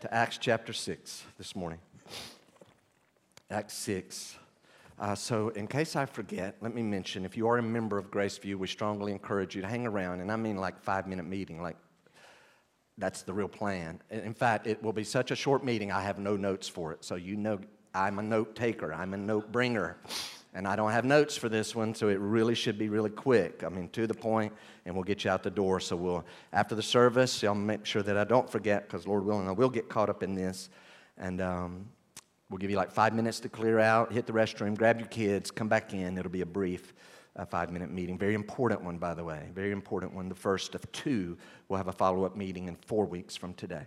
to Acts chapter 6 this morning. Acts 6. Uh, so, in case I forget, let me mention if you are a member of Graceview, we strongly encourage you to hang around. And I mean like five minute meeting, like that's the real plan. In fact, it will be such a short meeting, I have no notes for it. So, you know, I'm a note taker, I'm a note bringer. And I don't have notes for this one, so it really should be really quick. I mean, to the point, and we'll get you out the door. So we'll, after the service, I'll make sure that I don't forget, because Lord willing, I will get caught up in this. And um, we'll give you like five minutes to clear out, hit the restroom, grab your kids, come back in. It'll be a brief uh, five minute meeting. Very important one, by the way. Very important one. The first of two. We'll have a follow up meeting in four weeks from today.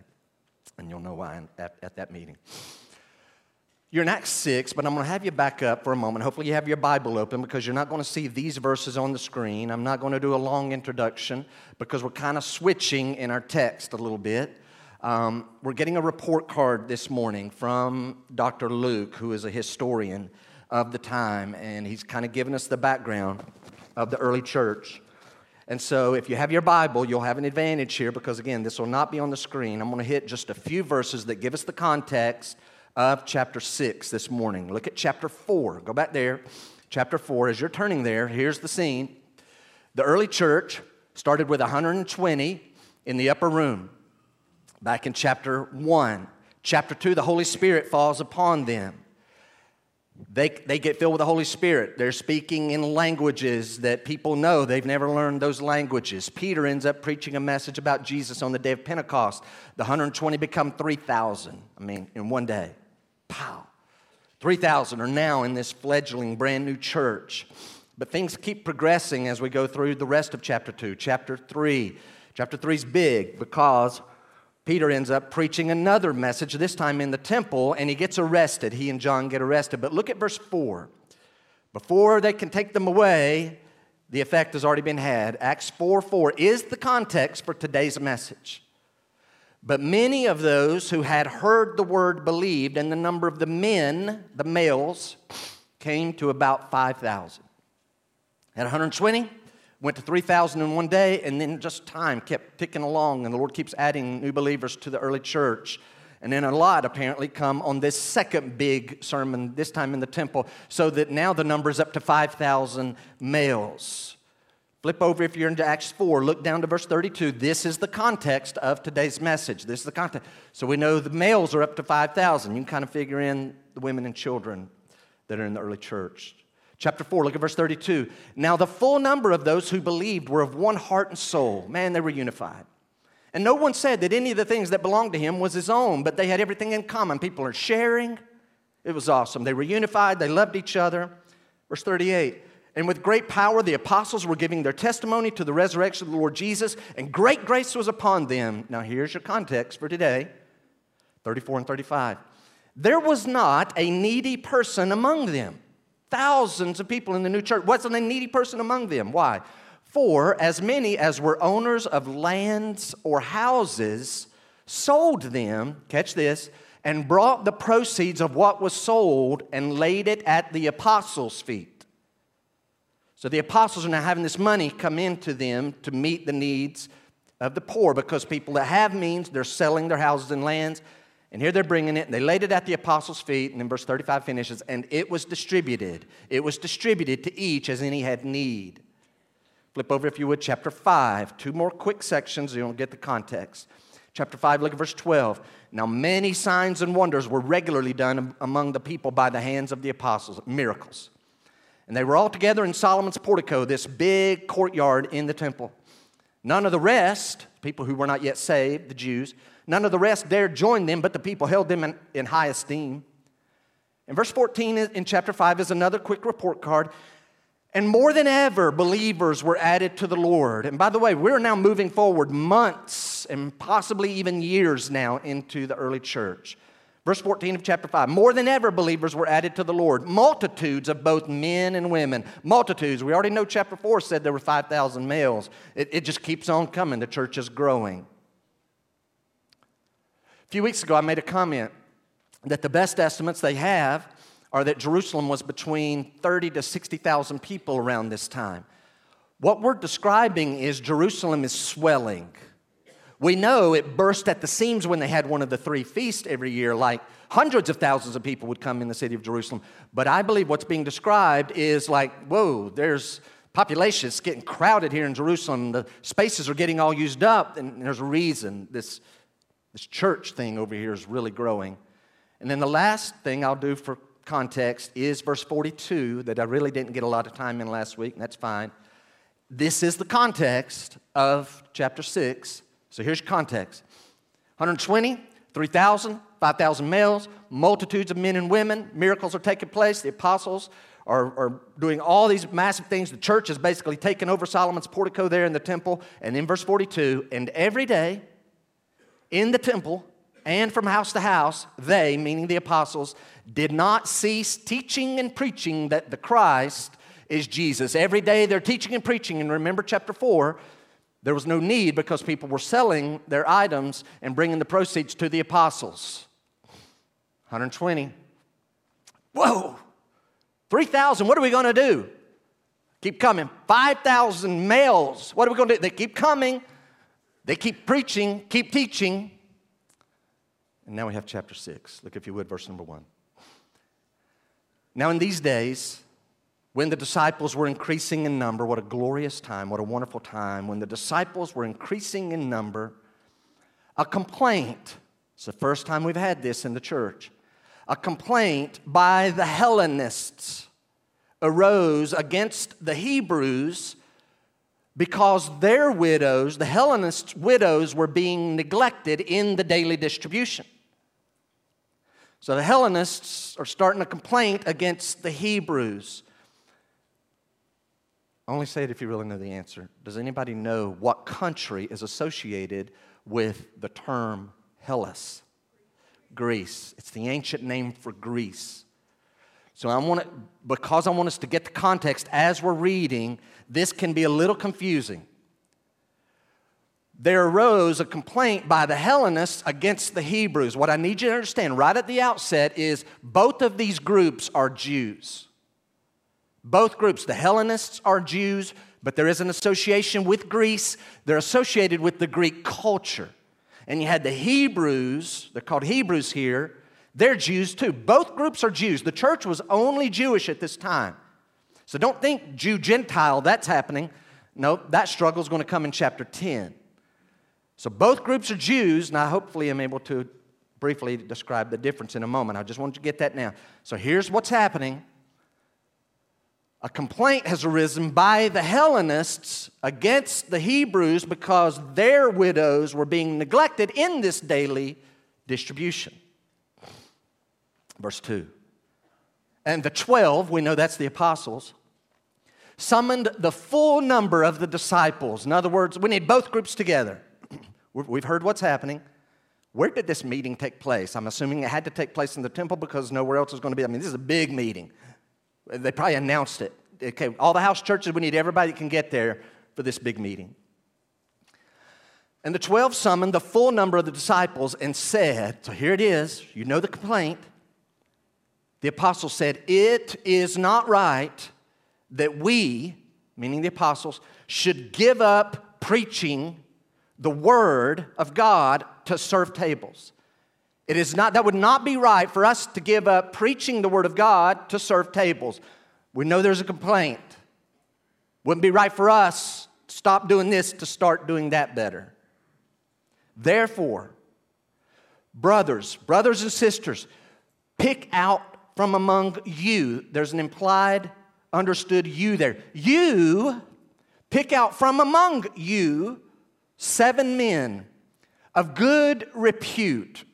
And you'll know why at, at that meeting. You're in Acts 6, but I'm going to have you back up for a moment. Hopefully, you have your Bible open because you're not going to see these verses on the screen. I'm not going to do a long introduction because we're kind of switching in our text a little bit. Um, we're getting a report card this morning from Dr. Luke, who is a historian of the time, and he's kind of given us the background of the early church. And so, if you have your Bible, you'll have an advantage here because, again, this will not be on the screen. I'm going to hit just a few verses that give us the context of chapter 6 this morning. Look at chapter 4. Go back there. Chapter 4. As you're turning there, here's the scene. The early church started with 120 in the upper room. Back in chapter 1. Chapter 2, the Holy Spirit falls upon them. They, they get filled with the Holy Spirit. They're speaking in languages that people know. They've never learned those languages. Peter ends up preaching a message about Jesus on the day of Pentecost. The 120 become 3,000, I mean, in one day. Pow. 3,000 are now in this fledgling brand new church. But things keep progressing as we go through the rest of chapter 2. Chapter 3. Chapter 3 is big because Peter ends up preaching another message, this time in the temple, and he gets arrested. He and John get arrested. But look at verse 4. Before they can take them away, the effect has already been had. Acts 4 4 is the context for today's message. But many of those who had heard the word believed, and the number of the men, the males, came to about 5,000. At 120, went to 3,000 in one day, and then just time kept ticking along, and the Lord keeps adding new believers to the early church. And then a lot apparently come on this second big sermon, this time in the temple, so that now the number is up to 5,000 males. Flip over if you're into Acts 4, look down to verse 32. This is the context of today's message. This is the context. So we know the males are up to 5,000. You can kind of figure in the women and children that are in the early church. Chapter 4, look at verse 32. Now the full number of those who believed were of one heart and soul. Man, they were unified. And no one said that any of the things that belonged to him was his own, but they had everything in common. People are sharing. It was awesome. They were unified, they loved each other. Verse 38. And with great power, the apostles were giving their testimony to the resurrection of the Lord Jesus, and great grace was upon them. Now, here's your context for today 34 and 35. There was not a needy person among them. Thousands of people in the new church. Wasn't a needy person among them. Why? For as many as were owners of lands or houses sold them, catch this, and brought the proceeds of what was sold and laid it at the apostles' feet. So the apostles are now having this money come into them to meet the needs of the poor because people that have means, they're selling their houses and lands. And here they're bringing it, and they laid it at the apostles' feet. And then verse 35 finishes, and it was distributed. It was distributed to each as any had need. Flip over, if you would, chapter 5. Two more quick sections, you don't get the context. Chapter 5, look at verse 12. Now, many signs and wonders were regularly done among the people by the hands of the apostles, miracles. And they were all together in Solomon's portico, this big courtyard in the temple. None of the rest, people who were not yet saved, the Jews, none of the rest dared join them, but the people held them in, in high esteem. And verse 14 in chapter 5 is another quick report card. And more than ever, believers were added to the Lord. And by the way, we're now moving forward months and possibly even years now into the early church. Verse 14 of chapter 5 More than ever, believers were added to the Lord, multitudes of both men and women. Multitudes. We already know chapter 4 said there were 5,000 males. It, it just keeps on coming. The church is growing. A few weeks ago, I made a comment that the best estimates they have are that Jerusalem was between 30 to 60,000 people around this time. What we're describing is Jerusalem is swelling. We know it burst at the seams when they had one of the three feasts every year, like hundreds of thousands of people would come in the city of Jerusalem. But I believe what's being described is like, whoa, there's population, it's getting crowded here in Jerusalem. The spaces are getting all used up, and there's a reason this, this church thing over here is really growing. And then the last thing I'll do for context is verse 42 that I really didn't get a lot of time in last week, and that's fine. This is the context of chapter 6. So here's your context 120, 3,000, 5,000 males, multitudes of men and women, miracles are taking place. The apostles are, are doing all these massive things. The church is basically taking over Solomon's portico there in the temple. And in verse 42, and every day in the temple and from house to house, they, meaning the apostles, did not cease teaching and preaching that the Christ is Jesus. Every day they're teaching and preaching. And remember, chapter 4, there was no need because people were selling their items and bringing the proceeds to the apostles. 120. Whoa! 3,000, what are we going to do? Keep coming. 5,000 males, what are we going to do? They keep coming, they keep preaching, keep teaching. And now we have chapter 6. Look, if you would, verse number 1. Now, in these days, when the disciples were increasing in number, what a glorious time, what a wonderful time. When the disciples were increasing in number, a complaint, it's the first time we've had this in the church, a complaint by the Hellenists arose against the Hebrews because their widows, the Hellenist widows, were being neglected in the daily distribution. So the Hellenists are starting a complaint against the Hebrews. Only say it if you really know the answer. Does anybody know what country is associated with the term Hellas? Greece. It's the ancient name for Greece. So I want to, because I want us to get the context as we're reading, this can be a little confusing. There arose a complaint by the Hellenists against the Hebrews. What I need you to understand right at the outset is both of these groups are Jews. Both groups, the Hellenists are Jews, but there is an association with Greece. They're associated with the Greek culture and you had the Hebrews, they're called Hebrews here, they're Jews too. Both groups are Jews. The church was only Jewish at this time. So don't think Jew Gentile, that's happening. No, that struggle is going to come in chapter 10. So both groups are Jews, and I hopefully am able to briefly describe the difference in a moment. I just want you to get that now. So here's what's happening a complaint has arisen by the Hellenists against the Hebrews because their widows were being neglected in this daily distribution. Verse 2. And the 12, we know that's the apostles, summoned the full number of the disciples. In other words, we need both groups together. We've heard what's happening. Where did this meeting take place? I'm assuming it had to take place in the temple because nowhere else is going to be. I mean, this is a big meeting. They probably announced it. Okay, all the house churches, we need everybody that can get there for this big meeting. And the 12 summoned the full number of the disciples and said, So here it is, you know the complaint. The apostles said, It is not right that we, meaning the apostles, should give up preaching the word of God to serve tables. It is not, that would not be right for us to give up preaching the Word of God to serve tables. We know there's a complaint. Wouldn't be right for us to stop doing this to start doing that better. Therefore, brothers, brothers and sisters, pick out from among you. There's an implied, understood you there. You pick out from among you seven men of good repute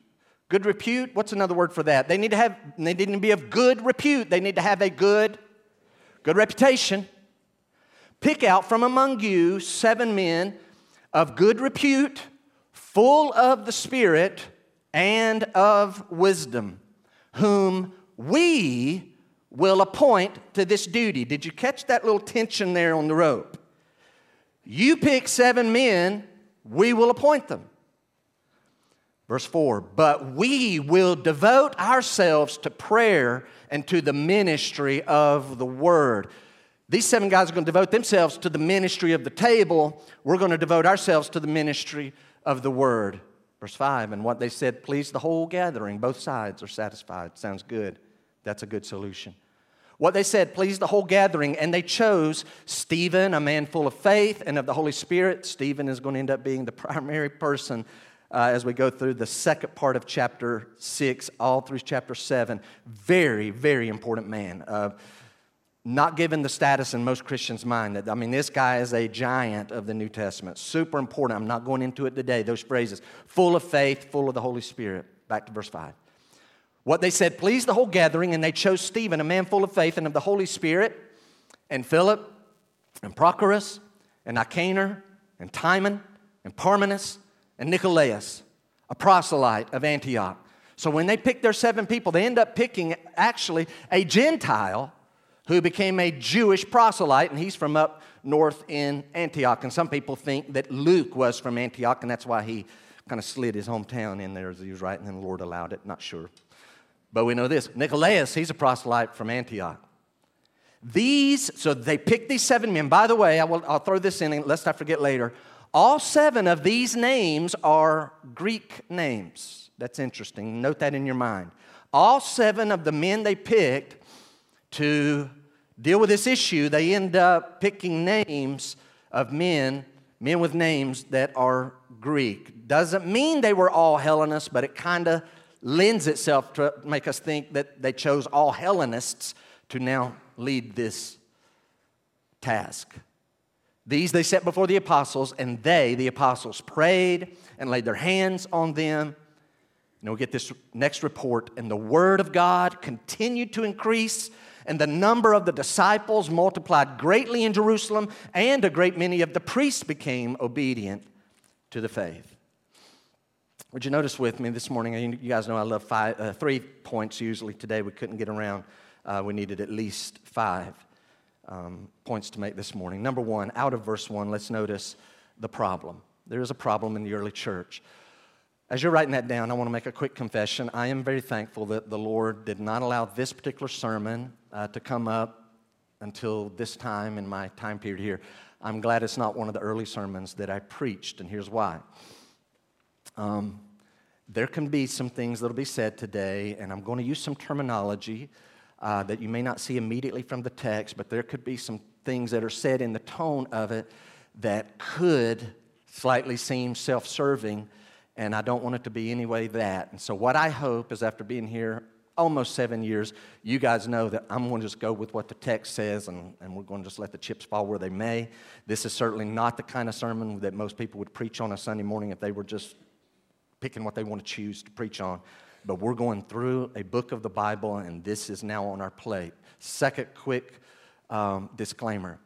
Good repute, what's another word for that? They need to have, they need to be of good repute. They need to have a good, good reputation. Pick out from among you seven men of good repute, full of the Spirit and of wisdom, whom we will appoint to this duty. Did you catch that little tension there on the rope? You pick seven men, we will appoint them. Verse 4 But we will devote ourselves to prayer and to the ministry of the word. These seven guys are going to devote themselves to the ministry of the table. We're going to devote ourselves to the ministry of the word. Verse 5, and what they said pleased the whole gathering. Both sides are satisfied. Sounds good. That's a good solution. What they said pleased the whole gathering, and they chose Stephen, a man full of faith and of the Holy Spirit. Stephen is going to end up being the primary person uh, as we go through the second part of chapter 6, all through chapter 7. Very, very important man. Uh, not given the status in most Christians' mind. That, I mean, this guy is a giant of the New Testament. Super important. I'm not going into it today. Those phrases full of faith, full of the Holy Spirit. Back to verse 5. What they said pleased the whole gathering, and they chose Stephen, a man full of faith and of the Holy Spirit, and Philip, and Prochorus, and Nicanor, and Timon, and Parmenas, and Nicolaus, a proselyte of Antioch. So when they picked their seven people, they end up picking actually a Gentile who became a Jewish proselyte, and he's from up north in Antioch. And some people think that Luke was from Antioch, and that's why he kind of slid his hometown in there as he was writing, and the Lord allowed it. Not sure. But we know this Nicolaus, he's a proselyte from Antioch. These, so they picked these seven men. By the way, I will, I'll throw this in lest I forget later. All seven of these names are Greek names. That's interesting. Note that in your mind. All seven of the men they picked to deal with this issue, they end up picking names of men, men with names that are Greek. Doesn't mean they were all Hellenists, but it kind of lends itself to make us think that they chose all Hellenists to now lead this task. These they set before the apostles, and they, the apostles, prayed and laid their hands on them. And we'll get this next report. And the word of God continued to increase, and the number of the disciples multiplied greatly in Jerusalem, and a great many of the priests became obedient to the faith. Would you notice with me this morning? You guys know I love five, uh, three points usually. Today we couldn't get around. Uh, we needed at least five um, points to make this morning. Number one, out of verse one, let's notice the problem. There is a problem in the early church. As you're writing that down, I want to make a quick confession. I am very thankful that the Lord did not allow this particular sermon uh, to come up until this time in my time period here. I'm glad it's not one of the early sermons that I preached, and here's why. Um, there can be some things that'll be said today, and I'm going to use some terminology uh, that you may not see immediately from the text, but there could be some things that are said in the tone of it that could slightly seem self serving, and I don't want it to be anyway that. And so, what I hope is after being here almost seven years, you guys know that I'm going to just go with what the text says and, and we're going to just let the chips fall where they may. This is certainly not the kind of sermon that most people would preach on a Sunday morning if they were just picking what they want to choose to preach on but we're going through a book of the Bible, and this is now on our plate. Second, quick um, disclaimer.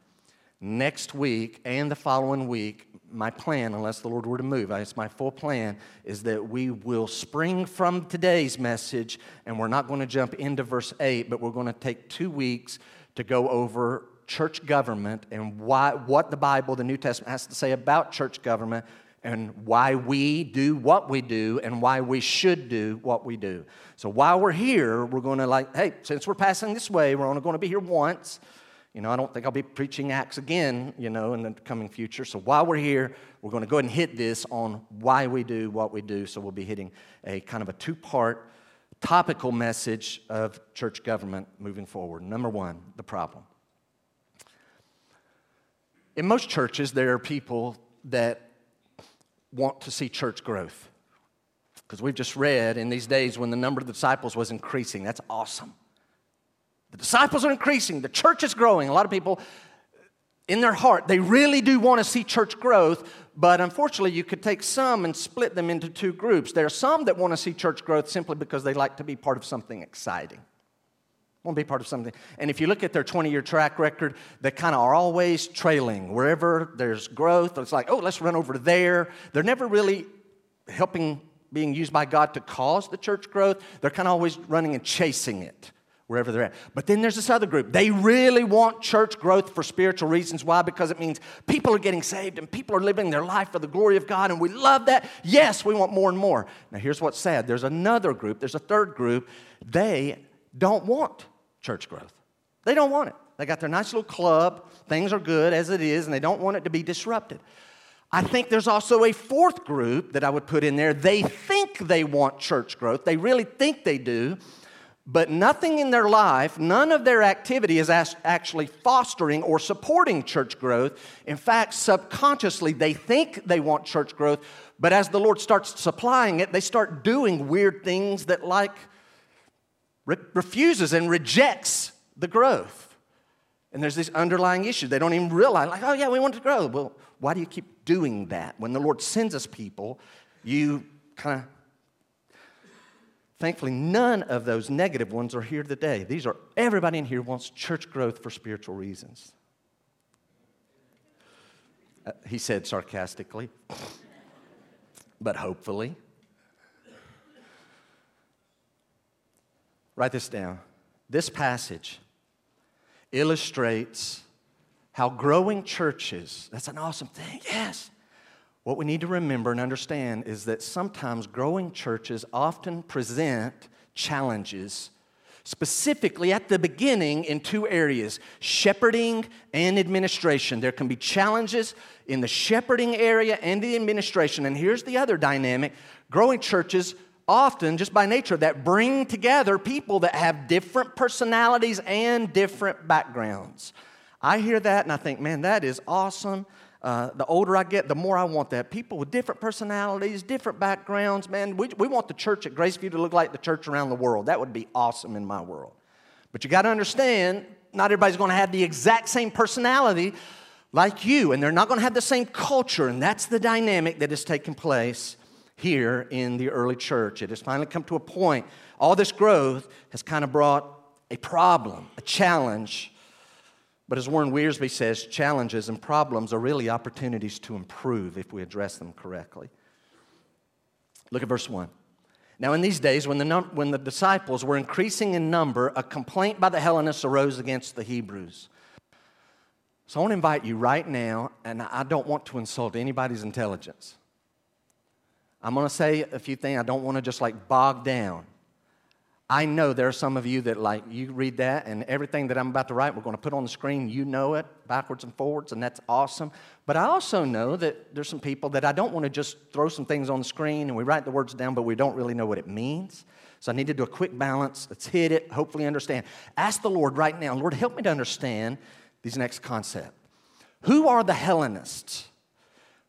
Next week and the following week, my plan, unless the Lord were to move, it's my full plan, is that we will spring from today's message, and we're not going to jump into verse 8, but we're going to take two weeks to go over church government and why, what the Bible, the New Testament, has to say about church government and why we do what we do and why we should do what we do. So while we're here, we're going to like, hey, since we're passing this way, we're only going to be here once. You know, I don't think I'll be preaching Acts again, you know, in the coming future. So while we're here, we're going to go ahead and hit this on why we do what we do. So we'll be hitting a kind of a two part topical message of church government moving forward. Number one, the problem. In most churches, there are people that want to see church growth. Because we've just read in these days when the number of disciples was increasing. That's awesome. The disciples are increasing, the church is growing. A lot of people, in their heart, they really do want to see church growth, but unfortunately, you could take some and split them into two groups. There are some that want to see church growth simply because they like to be part of something exciting want to be part of something. And if you look at their 20 year track record, they kind of are always trailing. Wherever there's growth, it's like, oh, let's run over there. They're never really helping, being used by God to cause the church growth. They're kind of always running and chasing it wherever they're at. But then there's this other group. They really want church growth for spiritual reasons. Why? Because it means people are getting saved and people are living their life for the glory of God, and we love that. Yes, we want more and more. Now, here's what's sad there's another group, there's a third group. They don't want church growth. They don't want it. They got their nice little club, things are good as it is, and they don't want it to be disrupted. I think there's also a fourth group that I would put in there. They think they want church growth, they really think they do, but nothing in their life, none of their activity is actually fostering or supporting church growth. In fact, subconsciously, they think they want church growth, but as the Lord starts supplying it, they start doing weird things that, like, re- refuses and rejects the growth. And there's this underlying issue. They don't even realize, like, oh, yeah, we want to grow. Well, why do you keep doing that? When the Lord sends us people, you kind of. Thankfully, none of those negative ones are here today. These are everybody in here wants church growth for spiritual reasons. Uh, he said sarcastically, but hopefully. Write this down. This passage illustrates how growing churches, that's an awesome thing, yes. What we need to remember and understand is that sometimes growing churches often present challenges, specifically at the beginning in two areas shepherding and administration. There can be challenges in the shepherding area and the administration. And here's the other dynamic growing churches often, just by nature, that bring together people that have different personalities and different backgrounds. I hear that and I think, man, that is awesome. Uh, the older I get, the more I want that. People with different personalities, different backgrounds, man. We, we want the church at Graceview to look like the church around the world. That would be awesome in my world. But you got to understand, not everybody's going to have the exact same personality like you, and they're not going to have the same culture, and that's the dynamic that is taking place here in the early church. It has finally come to a point. All this growth has kind of brought a problem, a challenge. But as Warren Wiersbe says, challenges and problems are really opportunities to improve if we address them correctly. Look at verse 1. Now, in these days, when the, num- when the disciples were increasing in number, a complaint by the Hellenists arose against the Hebrews. So I want to invite you right now, and I don't want to insult anybody's intelligence. I'm going to say a few things. I don't want to just like bog down. I know there are some of you that like you read that and everything that I'm about to write, we're going to put on the screen. You know it backwards and forwards, and that's awesome. But I also know that there's some people that I don't want to just throw some things on the screen and we write the words down, but we don't really know what it means. So I need to do a quick balance. Let's hit it, hopefully understand. Ask the Lord right now, Lord, help me to understand these next concepts. Who are the Hellenists?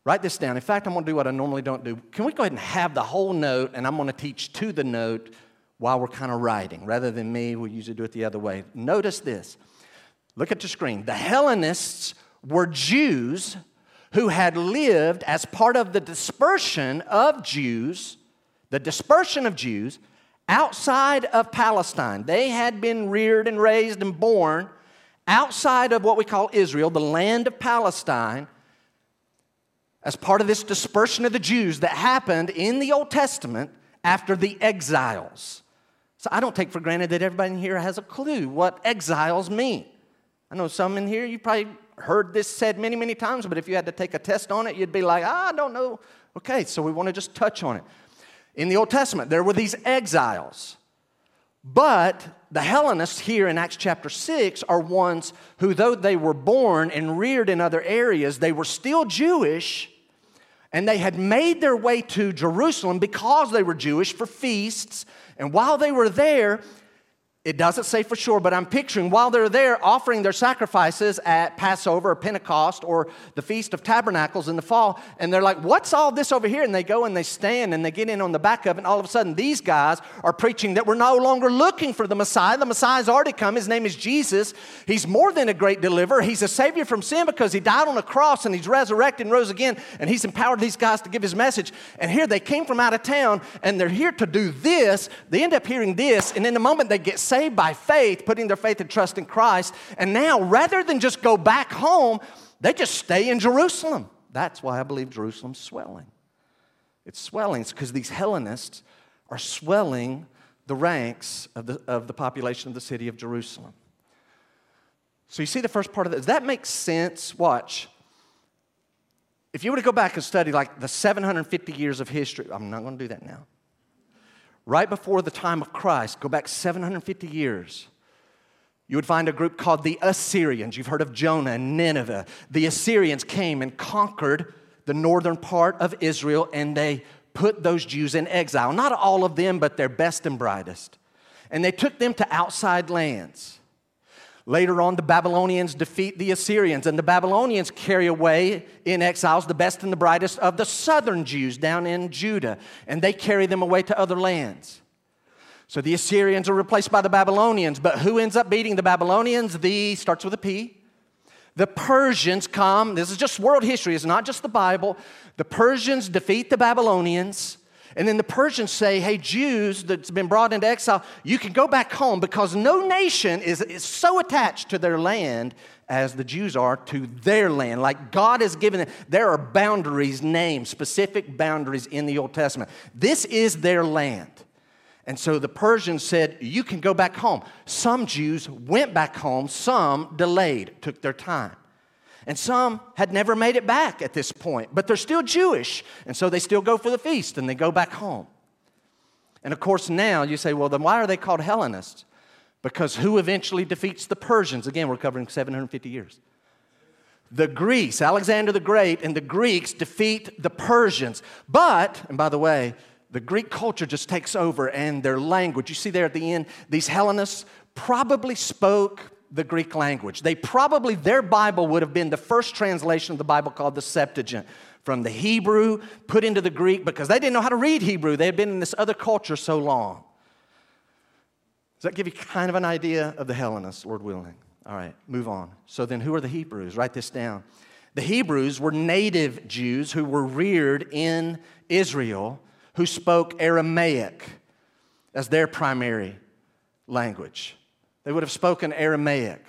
Write this down. In fact, I'm going to do what I normally don't do. Can we go ahead and have the whole note, and I'm going to teach to the note while we're kind of writing, rather than me, we usually do it the other way. Notice this. Look at the screen. The Hellenists were Jews who had lived as part of the dispersion of Jews, the dispersion of Jews outside of Palestine. They had been reared and raised and born outside of what we call Israel, the land of Palestine as part of this dispersion of the Jews that happened in the Old Testament after the exiles. So I don't take for granted that everybody in here has a clue what exiles mean. I know some in here, you probably heard this said many, many times, but if you had to take a test on it, you'd be like, ah, I don't know. Okay, so we want to just touch on it. In the Old Testament, there were these exiles. But the Hellenists here in Acts chapter 6 are ones who, though they were born and reared in other areas, they were still Jewish and they had made their way to Jerusalem because they were Jewish for feasts. And while they were there, it doesn't say for sure, but I'm picturing while they're there offering their sacrifices at Passover or Pentecost or the Feast of Tabernacles in the fall, and they're like, What's all this over here? And they go and they stand and they get in on the back of it, and all of a sudden these guys are preaching that we're no longer looking for the Messiah. The Messiah's already come. His name is Jesus. He's more than a great deliverer. He's a savior from sin because he died on a cross and he's resurrected and rose again, and he's empowered these guys to give his message. And here they came from out of town and they're here to do this. They end up hearing this, and in the moment they get saved saved by faith, putting their faith and trust in Christ. And now, rather than just go back home, they just stay in Jerusalem. That's why I believe Jerusalem's swelling. It's swelling. Because these Hellenists are swelling the ranks of the, of the population of the city of Jerusalem. So you see the first part of that. Does that make sense? Watch. If you were to go back and study like the 750 years of history, I'm not going to do that now right before the time of Christ, go back 750 years, you would find a group called the Assyrians. You've heard of Jonah and Nineveh. The Assyrians came and conquered the northern part of Israel and they put those Jews in exile. Not all of them, but their best and brightest. And they took them to outside lands. Later on, the Babylonians defeat the Assyrians, and the Babylonians carry away in exiles the best and the brightest of the southern Jews down in Judah, and they carry them away to other lands. So the Assyrians are replaced by the Babylonians, but who ends up beating the Babylonians? The starts with a P. The Persians come, this is just world history, it's not just the Bible. The Persians defeat the Babylonians. And then the Persians say, hey, Jews that's been brought into exile, you can go back home because no nation is, is so attached to their land as the Jews are to their land. Like God has given them, there are boundaries named, specific boundaries in the Old Testament. This is their land. And so the Persians said, You can go back home. Some Jews went back home, some delayed, took their time. And some had never made it back at this point, but they're still Jewish. And so they still go for the feast and they go back home. And of course, now you say, well, then why are they called Hellenists? Because who eventually defeats the Persians? Again, we're covering 750 years. The Greeks, Alexander the Great, and the Greeks defeat the Persians. But, and by the way, the Greek culture just takes over and their language. You see there at the end, these Hellenists probably spoke the Greek language. They probably, their Bible would have been the first translation of the Bible called the Septuagint from the Hebrew put into the Greek because they didn't know how to read Hebrew. They had been in this other culture so long. Does that give you kind of an idea of the Hellenists, Lord willing? All right, move on. So then, who are the Hebrews? Write this down. The Hebrews were native Jews who were reared in Israel who spoke Aramaic as their primary language. They would have spoken Aramaic.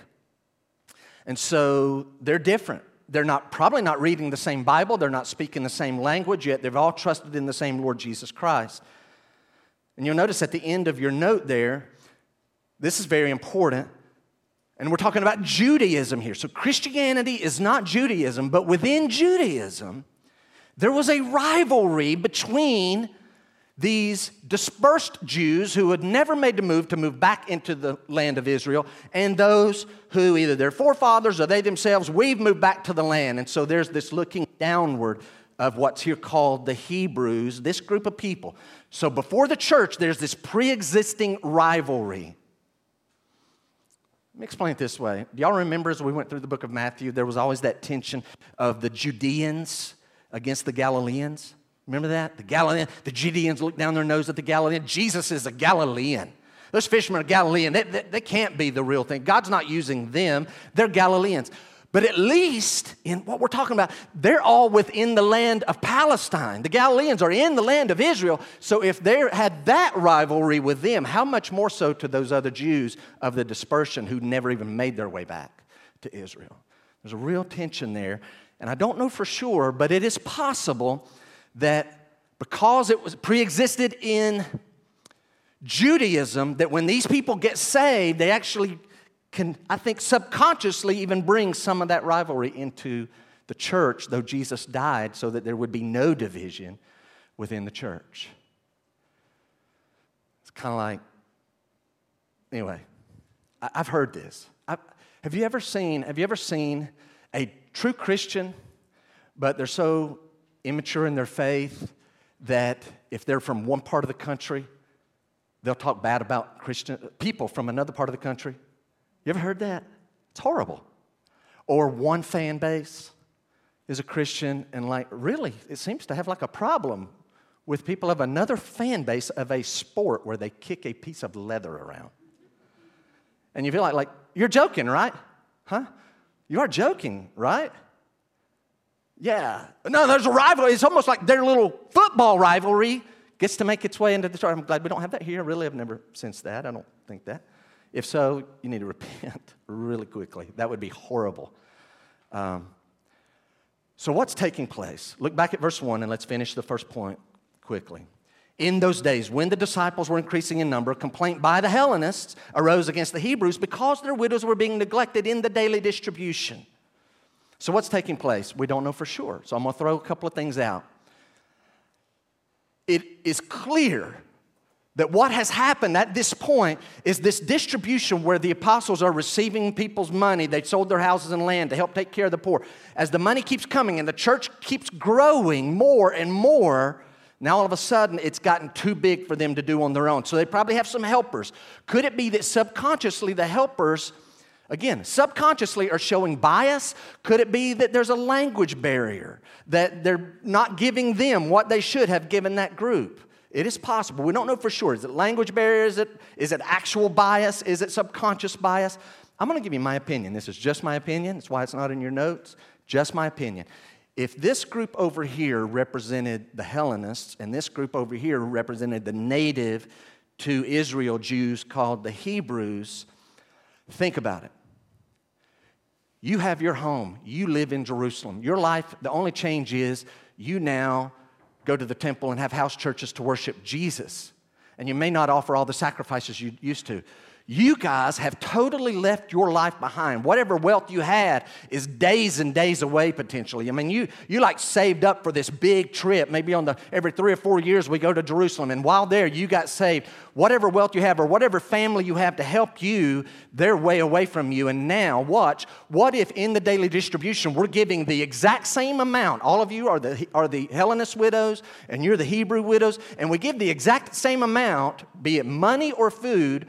And so they're different. They're not probably not reading the same Bible, they're not speaking the same language, yet they've all trusted in the same Lord Jesus Christ. And you'll notice at the end of your note there, this is very important. And we're talking about Judaism here. So Christianity is not Judaism, but within Judaism, there was a rivalry between these dispersed Jews who had never made the move to move back into the land of Israel, and those who either their forefathers or they themselves, we've moved back to the land. And so there's this looking downward of what's here called the Hebrews, this group of people. So before the church, there's this pre existing rivalry. Let me explain it this way. Do y'all remember as we went through the book of Matthew, there was always that tension of the Judeans against the Galileans? Remember that? The Galilean, the Judeans look down their nose at the Galilean. Jesus is a Galilean. Those fishermen are Galilean. They, they, they, can't be the real thing. God's not using them, they're Galileans. But at least in what we're talking about, they're all within the land of Palestine. The Galileans are in the land of Israel. So if they had that rivalry with them, how much more so to those other Jews of the dispersion who never even made their way back to Israel? There's a real tension there. And I don't know for sure, but it is possible that because it was pre-existed in Judaism, that when these people get saved, they actually can, I think, subconsciously even bring some of that rivalry into the church, though Jesus died so that there would be no division within the church. It's kind of like, anyway, I've heard this. I've, have you ever seen, have you ever seen a true Christian, but they're so immature in their faith that if they're from one part of the country, they'll talk bad about Christian people from another part of the country. You ever heard that? It's horrible. Or one fan base is a Christian and like really it seems to have like a problem with people of another fan base of a sport where they kick a piece of leather around. And you feel like like you're joking, right? Huh? You are joking, right? Yeah. No, there's a rivalry. It's almost like their little football rivalry gets to make its way into the church. I'm glad we don't have that here. Really, I've never sensed that. I don't think that. If so, you need to repent really quickly. That would be horrible. Um, so, what's taking place? Look back at verse 1 and let's finish the first point quickly. In those days, when the disciples were increasing in number, complaint by the Hellenists arose against the Hebrews because their widows were being neglected in the daily distribution. So, what's taking place? We don't know for sure. So, I'm going to throw a couple of things out. It is clear that what has happened at this point is this distribution where the apostles are receiving people's money. They sold their houses and land to help take care of the poor. As the money keeps coming and the church keeps growing more and more, now all of a sudden it's gotten too big for them to do on their own. So they probably have some helpers. Could it be that subconsciously the helpers, again, subconsciously are showing bias? Could it be that there's a language barrier, that they're not giving them what they should have given that group? It is possible. We don't know for sure. Is it language barrier? Is it, is it actual bias? Is it subconscious bias? I'm going to give you my opinion. This is just my opinion. That's why it's not in your notes. Just my opinion. If this group over here represented the Hellenists and this group over here represented the native to Israel Jews called the Hebrews, think about it. You have your home, you live in Jerusalem. Your life, the only change is you now go to the temple and have house churches to worship Jesus. And you may not offer all the sacrifices you used to. You guys have totally left your life behind. Whatever wealth you had is days and days away potentially. I mean, you, you like saved up for this big trip. Maybe on the every three or four years we go to Jerusalem, and while there you got saved. Whatever wealth you have or whatever family you have to help you, they're way away from you. And now, watch. What if in the daily distribution we're giving the exact same amount? All of you are the are the Hellenist widows, and you're the Hebrew widows, and we give the exact same amount, be it money or food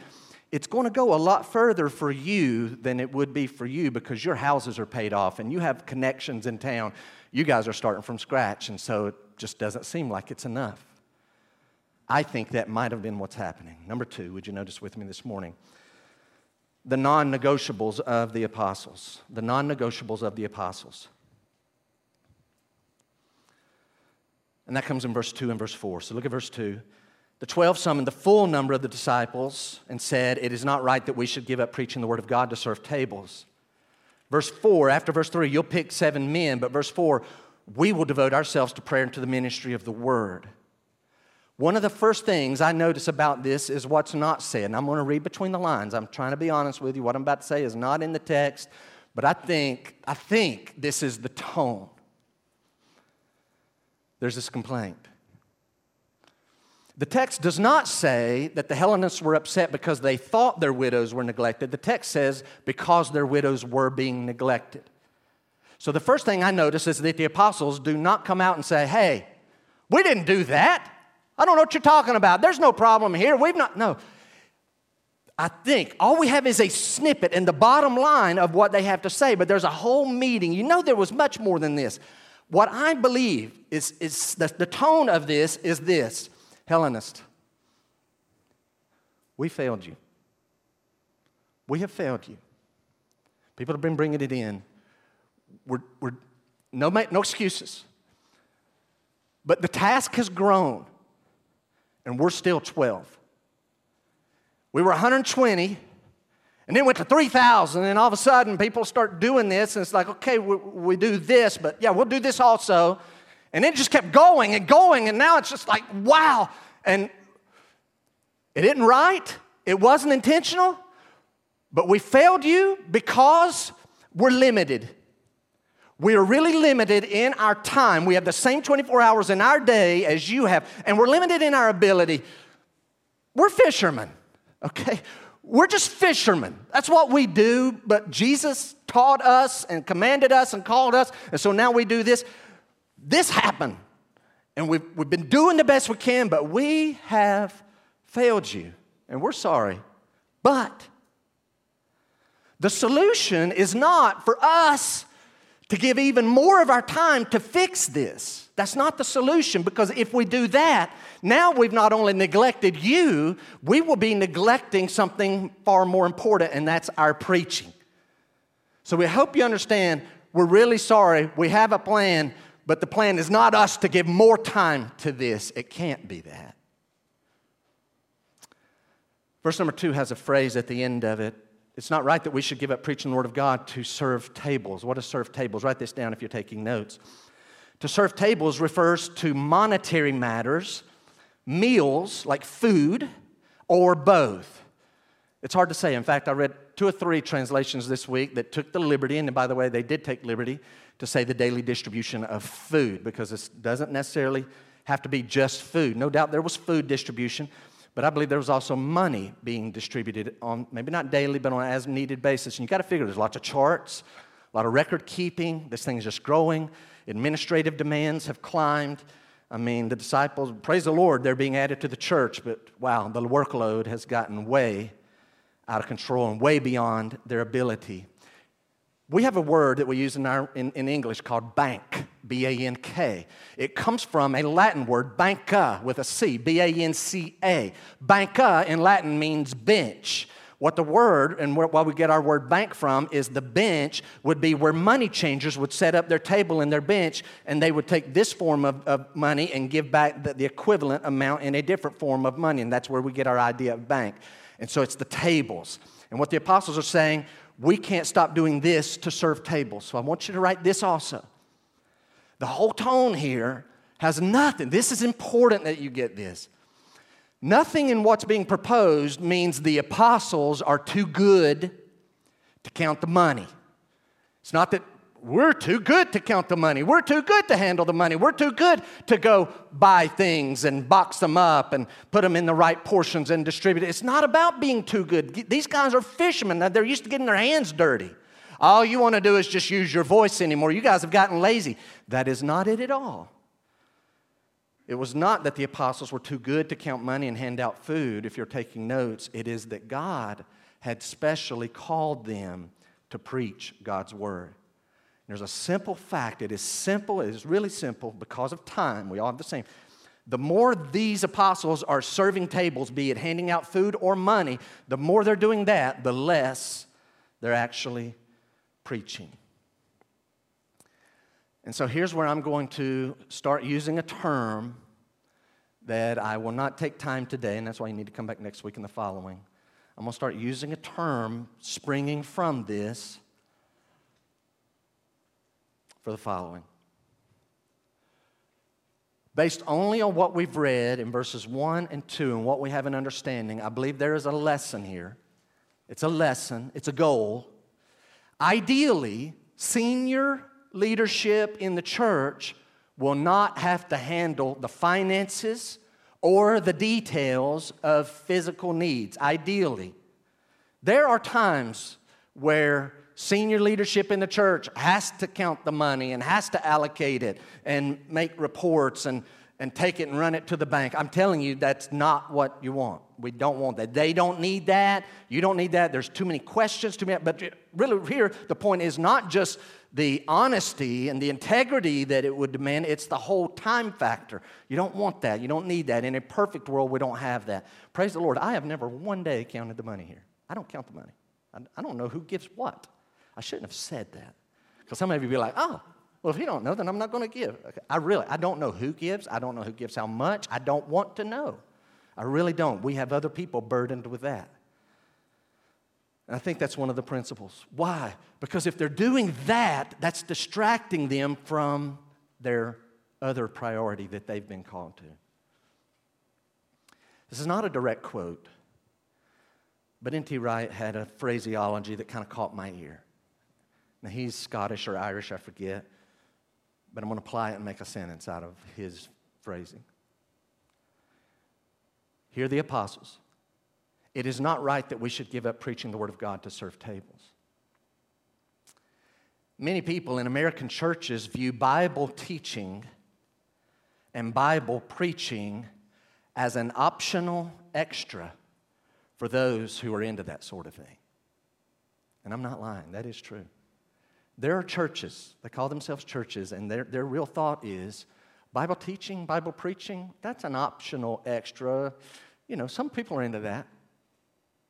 it's going to go a lot further for you than it would be for you because your houses are paid off and you have connections in town. You guys are starting from scratch, and so it just doesn't seem like it's enough. I think that might have been what's happening. Number two, would you notice with me this morning? The non negotiables of the apostles. The non negotiables of the apostles. And that comes in verse 2 and verse 4. So look at verse 2. The 12 summoned the full number of the disciples and said, It is not right that we should give up preaching the word of God to serve tables. Verse 4, after verse 3, you'll pick seven men, but verse 4, we will devote ourselves to prayer and to the ministry of the word. One of the first things I notice about this is what's not said. And I'm going to read between the lines. I'm trying to be honest with you. What I'm about to say is not in the text, but I think, I think this is the tone. There's this complaint. The text does not say that the Hellenists were upset because they thought their widows were neglected. The text says because their widows were being neglected. So the first thing I notice is that the apostles do not come out and say, hey, we didn't do that. I don't know what you're talking about. There's no problem here. We've not, no. I think all we have is a snippet and the bottom line of what they have to say, but there's a whole meeting. You know, there was much more than this. What I believe is, is the, the tone of this is this Hellenist, we failed you. We have failed you. People have been bringing it in. We're, we're no, no excuses. But the task has grown, and we're still 12. We were 120, and then went to 3,000, and all of a sudden people start doing this, and it's like, okay, we, we do this, but yeah, we'll do this also. And it just kept going and going, and now it's just like, wow. And it isn't right, it wasn't intentional, but we failed you because we're limited. We are really limited in our time. We have the same 24 hours in our day as you have, and we're limited in our ability. We're fishermen, okay? We're just fishermen. That's what we do, but Jesus taught us and commanded us and called us, and so now we do this. This happened. And we've, we've been doing the best we can, but we have failed you. And we're sorry. But the solution is not for us to give even more of our time to fix this. That's not the solution because if we do that, now we've not only neglected you, we will be neglecting something far more important, and that's our preaching. So we hope you understand we're really sorry. We have a plan, but the plan is not us to give more time to this. It can't be that. Verse number two has a phrase at the end of it. It's not right that we should give up preaching the Word of God to serve tables. What is serve tables? Write this down if you're taking notes. To serve tables refers to monetary matters, meals like food, or both. It's hard to say. In fact, I read two or three translations this week that took the liberty, and by the way, they did take liberty to say the daily distribution of food because this doesn't necessarily have to be just food. No doubt there was food distribution, but I believe there was also money being distributed on maybe not daily, but on an as needed basis. And you got to figure there's lots of charts, a lot of record keeping. This thing's just growing. Administrative demands have climbed. I mean, the disciples, praise the Lord, they're being added to the church, but wow, the workload has gotten way out of control and way beyond their ability. We have a word that we use in, our, in, in English called bank, B A N K. It comes from a Latin word, banca, with a C, B A N C A. Banca in Latin means bench. What the word, and where, we get our word bank from, is the bench would be where money changers would set up their table and their bench, and they would take this form of, of money and give back the, the equivalent amount in a different form of money. And that's where we get our idea of bank. And so it's the tables. And what the apostles are saying, we can't stop doing this to serve tables. So I want you to write this also. The whole tone here has nothing. This is important that you get this. Nothing in what's being proposed means the apostles are too good to count the money. It's not that we're too good to count the money. We're too good to handle the money. We're too good to go buy things and box them up and put them in the right portions and distribute it. It's not about being too good. These guys are fishermen. They're used to getting their hands dirty. All you want to do is just use your voice anymore. You guys have gotten lazy. That is not it at all. It was not that the apostles were too good to count money and hand out food, if you're taking notes. It is that God had specially called them to preach God's word. There's a simple fact. It is simple, it is really simple because of time. We all have the same. The more these apostles are serving tables, be it handing out food or money, the more they're doing that, the less they're actually preaching. And so here's where I'm going to start using a term that I will not take time today, and that's why you need to come back next week and the following. I'm going to start using a term springing from this for the following. Based only on what we've read in verses 1 and 2 and what we have an understanding, I believe there is a lesson here. It's a lesson, it's a goal. Ideally, senior leadership in the church will not have to handle the finances or the details of physical needs, ideally. There are times where senior leadership in the church has to count the money and has to allocate it and make reports and, and take it and run it to the bank. I'm telling you, that's not what you want. We don't want that. They don't need that. You don't need that. There's too many questions, too many. But really, here, the point is not just the honesty and the integrity that it would demand, it's the whole time factor. You don't want that. You don't need that. In a perfect world, we don't have that. Praise the Lord. I have never one day counted the money here. I don't count the money. I, don't know who gives what. I shouldn't have said that. Because some of you be like, oh, well, if you don't know, then I'm not going to give. I really, I don't know who gives. I don't know who gives how much. I don't want to know. I really don't. We have other people burdened with that. And I think that's one of the principles. Why? Because if they're doing that, that's distracting them from their other priority that they've been called to. This is not a direct quote, but N.T. Wright had a phraseology that kind of caught my ear. Now, he's Scottish or Irish, I forget, but I'm going to apply it and make a sentence out of his phrasing. Here the apostles it is not right that we should give up preaching the Word of God to serve tables. Many people in American churches view Bible teaching and Bible preaching as an optional extra for those who are into that sort of thing. And I'm not lying, that is true. There are churches, they call themselves churches, and their, their real thought is Bible teaching, Bible preaching, that's an optional extra. You know, some people are into that.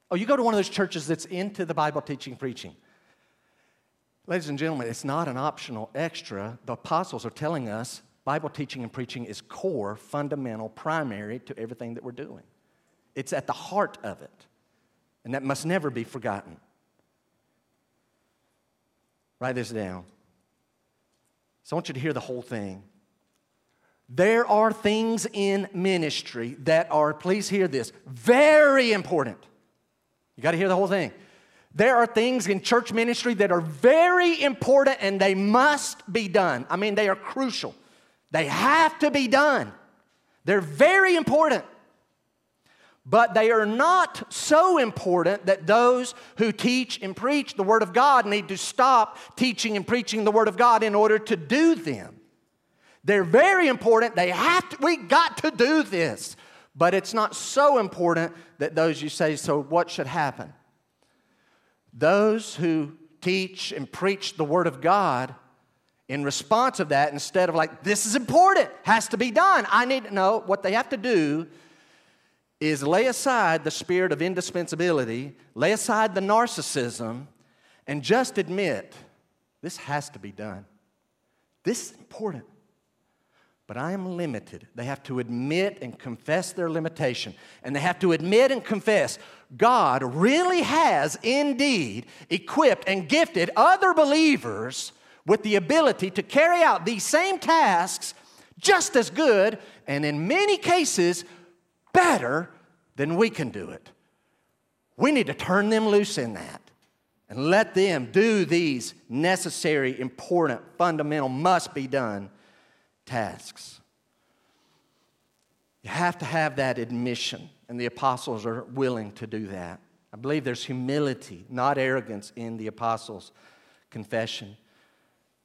Oh, you go to one of those churches that's into the Bible teaching, preaching. Ladies and gentlemen, it's not an optional extra. The apostles are telling us Bible teaching and preaching is core, fundamental, primary to everything that we're doing. It's at the heart of it. And that must never be forgotten. Write this down. So I want you to hear the whole thing. There are things in ministry that are, please hear this, very important. You got to hear the whole thing. There are things in church ministry that are very important and they must be done. I mean, they are crucial. They have to be done. They're very important. But they are not so important that those who teach and preach the Word of God need to stop teaching and preaching the Word of God in order to do them. They're very important. They have to, we got to do this. But it's not so important that those you say, so what should happen? Those who teach and preach the Word of God, in response of that, instead of like, this is important, has to be done, I need to know what they have to do is lay aside the spirit of indispensability, lay aside the narcissism, and just admit this has to be done. This is important. But I am limited. They have to admit and confess their limitation. And they have to admit and confess God really has indeed equipped and gifted other believers with the ability to carry out these same tasks just as good and in many cases better than we can do it. We need to turn them loose in that and let them do these necessary, important, fundamental, must be done tasks. You have to have that admission, and the apostles are willing to do that. I believe there's humility, not arrogance, in the apostles' confession.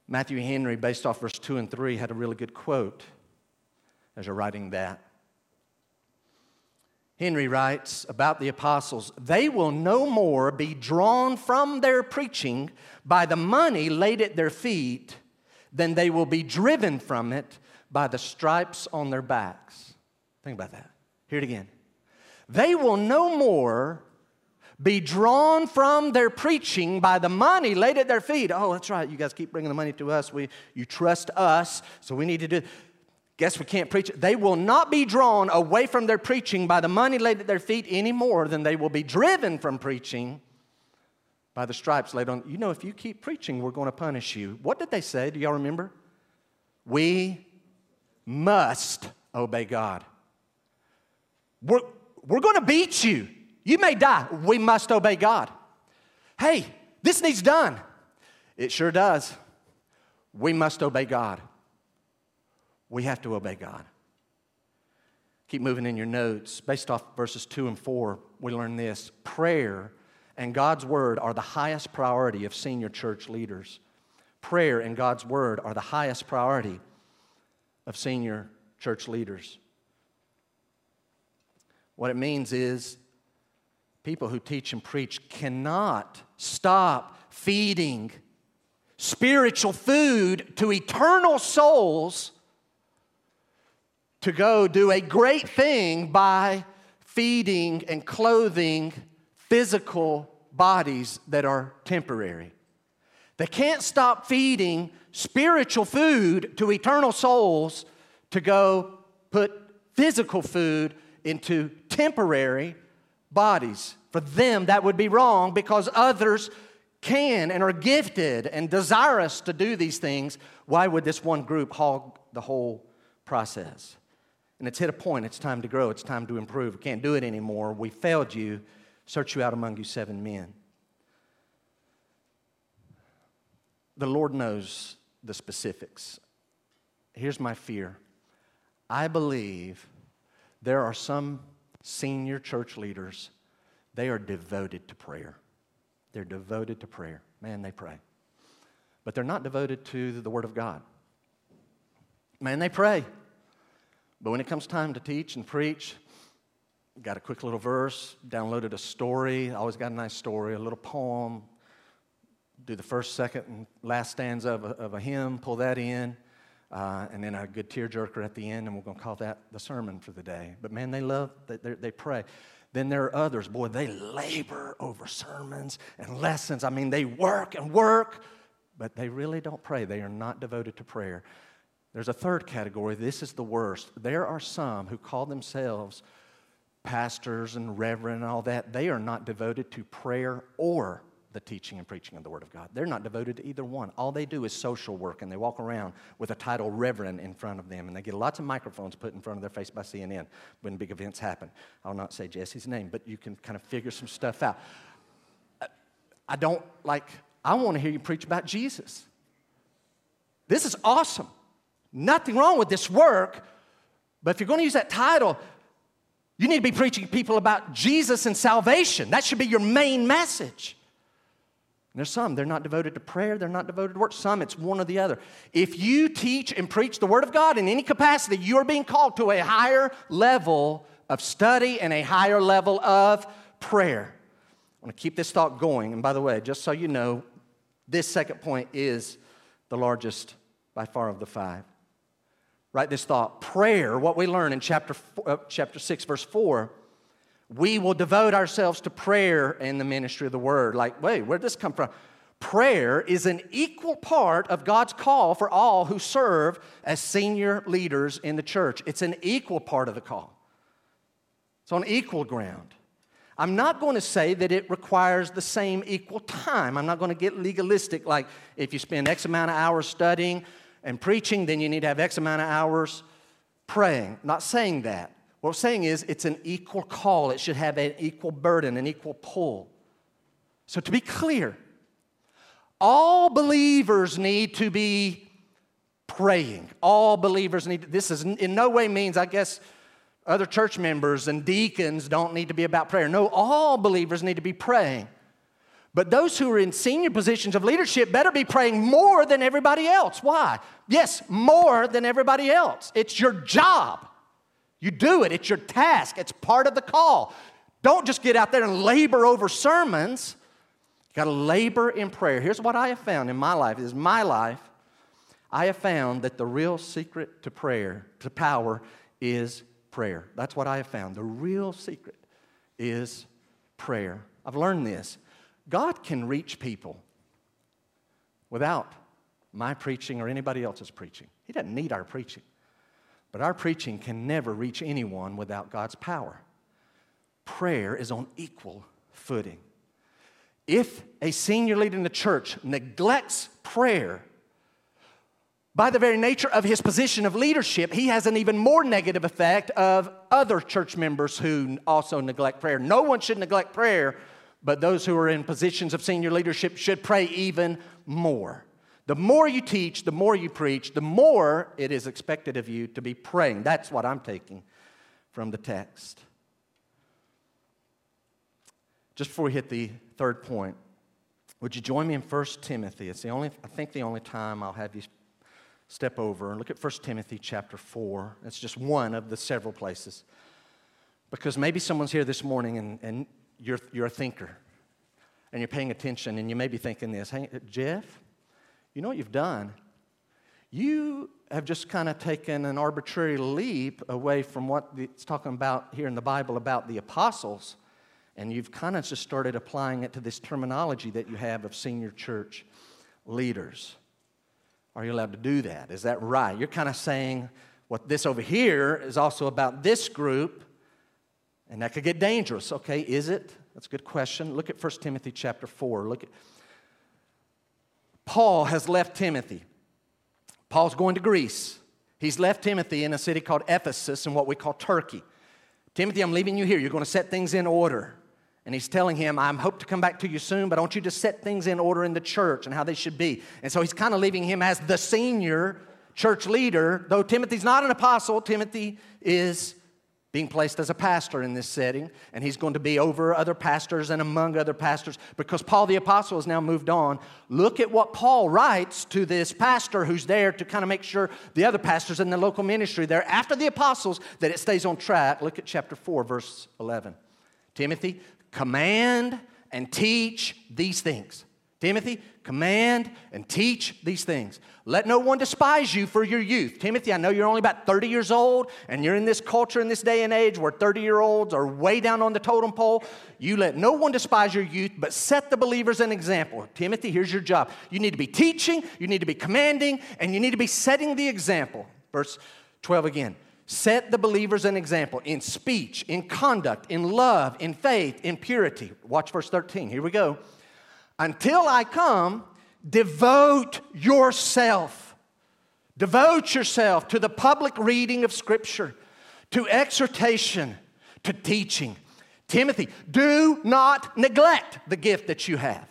Matthew Henry, based off verse 2 and 3, had a really good quote as you're writing that. Henry writes about the apostles they will no more be drawn from their preaching by the money laid at their feet than they will be driven from it by the stripes on their backs. Think about that. Hear it again. They will no more be drawn from their preaching by the money laid at their feet. Oh, that's right. You guys keep bringing the money to us. We, you trust us, so we need to do. Guess we can't preach it. They will not be drawn away from their preaching by the money laid at their feet any more than they will be driven from preaching by the stripes laid on. You know, if you keep preaching, we're going to punish you. What did they say? Do y'all remember? We must obey God. We're, we're going to beat you. You may die. We must obey God. Hey, this needs done. It sure does. We must obey God. We have to obey God. Keep moving in your notes. Based off verses 2 and 4, we learn this prayer and God's word are the highest priority of senior church leaders. Prayer and God's word are the highest priority of senior church leaders. What it means is people who teach and preach cannot stop feeding spiritual food to eternal souls to go do a great thing by feeding and clothing physical bodies that are temporary. They can't stop feeding spiritual food to eternal souls to go put physical food into temporary bodies. For them, that would be wrong because others can and are gifted and desirous to do these things. Why would this one group hog the whole process? And it's hit a point. It's time to grow. It's time to improve. We can't do it anymore. We failed you. Search you out among you seven men. The Lord knows the specifics. Here's my fear I believe there are some senior church leaders, they are devoted to prayer. They're devoted to prayer. Man, they pray. But they're not devoted to the Word of God. Man, they pray. But when it comes time to teach and preach, got a quick little verse, downloaded a story, always got a nice story, a little poem, do the first, second, and last stanza of a, of a hymn, pull that in, uh, and then a good tearjerker at the end, and we're going to call that the sermon for the day. But man, they love, they, they pray. Then there are others, boy, they labor over sermons and lessons. I mean, they work and work, but they really don't pray. They are not devoted to prayer. There's a third category. This is the worst. There are some who call themselves pastors and reverend and all that. They are not devoted to prayer or the teaching and preaching of the Word of God. They're not devoted to either one. All they do is social work, and they walk around with a title Reverend in front of them, and they get lots of microphones put in front of their face by CNN when big events happen. I'll not say Jesse's name, but you can kind of figure some stuff out. I don't like, I want to hear you preach about Jesus. This is awesome. Nothing wrong with this work, but if you're going to use that title, You need to be preaching people about Jesus and salvation. That should be your main message. And there's some, they're not devoted to prayer, they're not devoted to work. Some, it's one or the other. If you teach and preach the Word of God in any capacity, you are being called to a higher level of study and a higher level of prayer. I want to keep this thought going. And by the way, just so you know, this second point is the largest by far of the five. Write this thought prayer, what we learn in chapter, four, uh, chapter 6, verse 4 we will devote ourselves to prayer in the ministry of the word. Like, wait, where'd this come from? Prayer is an equal part of God's call for all who serve as senior leaders in the church. It's an equal part of the call, it's on equal ground. I'm not going to say that it requires the same equal time. I'm not going to get legalistic, like if you spend X amount of hours studying and preaching, then you need to have X amount of hours praying. not saying that. What I'm saying is, it's an equal call. It should have an equal burden, an equal pull. So, to be clear, all believers need to be praying. All believers need this is in no way means, I guess, other church members and deacons don't need to be about prayer. No, all believers need to be praying. But those who are in senior positions of leadership better be praying more than everybody else. Why? Yes, more than everybody else. It's your job. You do it, it's your task, it's part of the call. Don't just get out there and labor over sermons. You got to labor in prayer. Here's what I have found in my life is my life. I have found that the real secret to prayer, to power, is prayer. That's what I have found. The real secret is prayer. I've learned this. God can reach people without my preaching or anybody else's preaching. He doesn't need our preaching. But our preaching can never reach anyone without God's power. Prayer is on equal footing. If a senior leader in the church neglects prayer, by the very nature of his position of leadership, he has an even more negative effect of other church members who also neglect prayer. No one should neglect prayer, but those who are in positions of senior leadership should pray even more. The more you teach, the more you preach, the more it is expected of you to be praying. That's what I'm taking from the text. Just before we hit the third point, would you join me in 1 Timothy? It's the only, I think, the only time I'll have you step over and look at 1 Timothy chapter 4. It's just one of the several places. Because maybe someone's here this morning and, and you're, you're a thinker and you're paying attention and you may be thinking this hey, Jeff, you know what you've done? You have just kind of taken an arbitrary leap away from what it's talking about here in the Bible about the apostles, and you've kind of just started applying it to this terminology that you have of senior church leaders. Are you allowed to do that? Is that right? You're kind of saying what this over here is also about this group, and that could get dangerous. Okay, is it? That's a good question. Look at 1 Timothy chapter 4. Look at Paul has left Timothy. Paul's going to Greece. He's left Timothy in a city called Ephesus in what we call Turkey. Timothy, I'm leaving you here. You're going to set things in order. And he's telling him, I hope to come back to you soon, but I want you to set things in order in the church and how they should be. And so he's kind of leaving him as the senior church leader. Though Timothy's not an apostle, Timothy is being placed as a pastor in this setting, and he's going to be over other pastors and among other pastors because Paul the Apostle has now moved on. Look at what Paul writes to this pastor who's there to kind of make sure the other pastors in the local ministry there after the apostles that it stays on track. Look at chapter 4, verse 11. Timothy, command and teach these things. Timothy, command and teach these things. Let no one despise you for your youth. Timothy, I know you're only about 30 years old and you're in this culture in this day and age where 30 year olds are way down on the totem pole. You let no one despise your youth, but set the believers an example. Timothy, here's your job. You need to be teaching, you need to be commanding, and you need to be setting the example. Verse 12 again. Set the believers an example in speech, in conduct, in love, in faith, in purity. Watch verse 13. Here we go. Until I come, devote yourself. Devote yourself to the public reading of Scripture, to exhortation, to teaching. Timothy, do not neglect the gift that you have,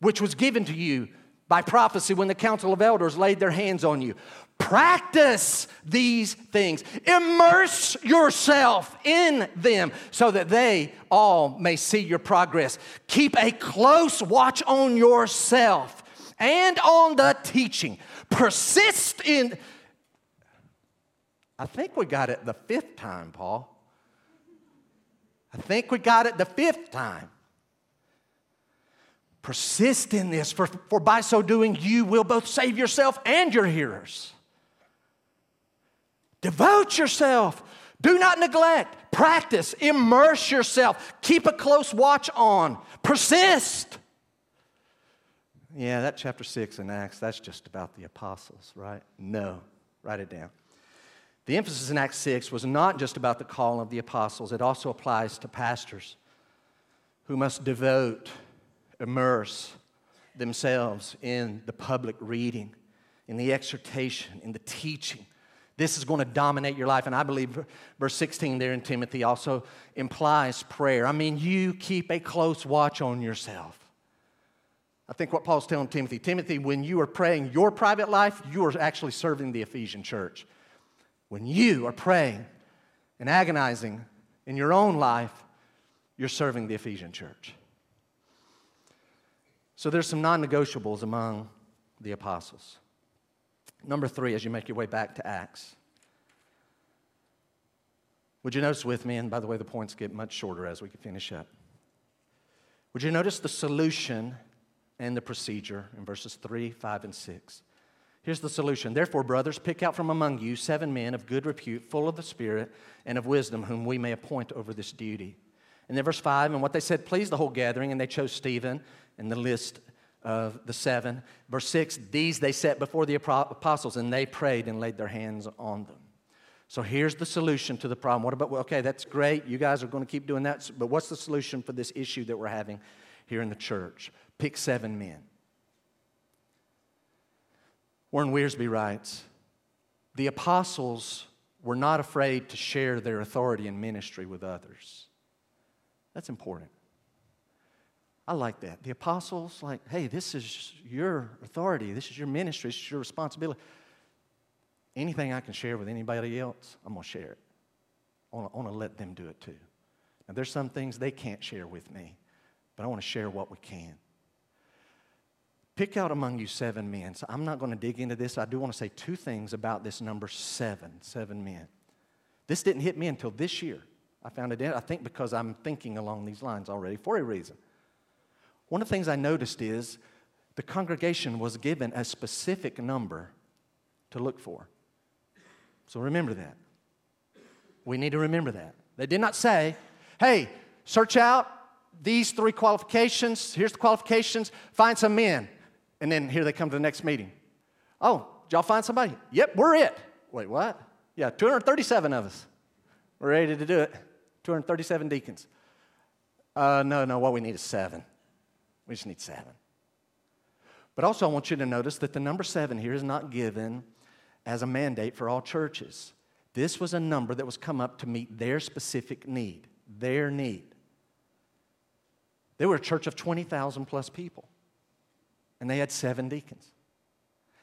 which was given to you by prophecy when the council of elders laid their hands on you. Practice these things. Immerse yourself in them so that they all may see your progress. Keep a close watch on yourself and on the teaching. Persist in. I think we got it the fifth time, Paul. I think we got it the fifth time. Persist in this, for, for by so doing, you will both save yourself and your hearers. Devote yourself. Do not neglect. Practice. Immerse yourself. Keep a close watch on. Persist. Yeah, that chapter 6 in Acts, that's just about the apostles, right? No. Write it down. The emphasis in Acts 6 was not just about the calling of the apostles, it also applies to pastors who must devote immerse themselves in the public reading, in the exhortation, in the teaching. This is going to dominate your life. And I believe verse 16 there in Timothy also implies prayer. I mean, you keep a close watch on yourself. I think what Paul's telling Timothy Timothy, when you are praying your private life, you are actually serving the Ephesian church. When you are praying and agonizing in your own life, you're serving the Ephesian church. So there's some non negotiables among the apostles. Number three, as you make your way back to Acts. Would you notice with me, and by the way, the points get much shorter as we finish up. Would you notice the solution and the procedure in verses 3, 5, and 6? Here's the solution. Therefore, brothers, pick out from among you seven men of good repute, full of the Spirit and of wisdom, whom we may appoint over this duty. And then verse 5, and what they said pleased the whole gathering, and they chose Stephen and the list of the seven. Verse 6 These they set before the apostles, and they prayed and laid their hands on them. So here's the solution to the problem. What about, well, okay, that's great. You guys are going to keep doing that. But what's the solution for this issue that we're having here in the church? Pick seven men. Warren Wiersbe writes The apostles were not afraid to share their authority and ministry with others. That's important. I like that. The apostles, like, hey, this is your authority, this is your ministry, this is your responsibility. Anything I can share with anybody else, I'm going to share it. I want to let them do it too. Now, there's some things they can't share with me, but I want to share what we can. Pick out among you seven men. So I'm not going to dig into this. I do want to say two things about this number seven, seven men. This didn't hit me until this year. I found it, I think, because I'm thinking along these lines already for a reason. One of the things I noticed is the congregation was given a specific number to look for. So remember that. We need to remember that. They did not say, hey, search out these three qualifications. Here's the qualifications. Find some men. And then here they come to the next meeting. Oh, y'all find somebody? Yep, we're it. Wait, what? Yeah, 237 of us. We're ready to do it. 237 deacons. Uh, no, no, what we need is seven. We just need seven. But also, I want you to notice that the number seven here is not given as a mandate for all churches. This was a number that was come up to meet their specific need, their need. They were a church of 20,000 plus people, and they had seven deacons.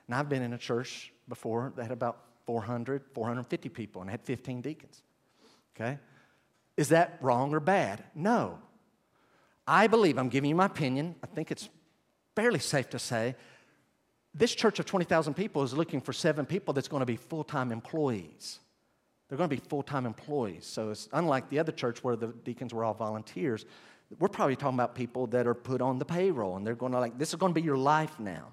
And I've been in a church before that had about 400, 450 people, and had 15 deacons. Okay? Is that wrong or bad? No. I believe, I'm giving you my opinion, I think it's fairly safe to say, this church of 20,000 people is looking for seven people that's going to be full time employees. They're going to be full time employees. So it's unlike the other church where the deacons were all volunteers. We're probably talking about people that are put on the payroll and they're going to like, this is going to be your life now.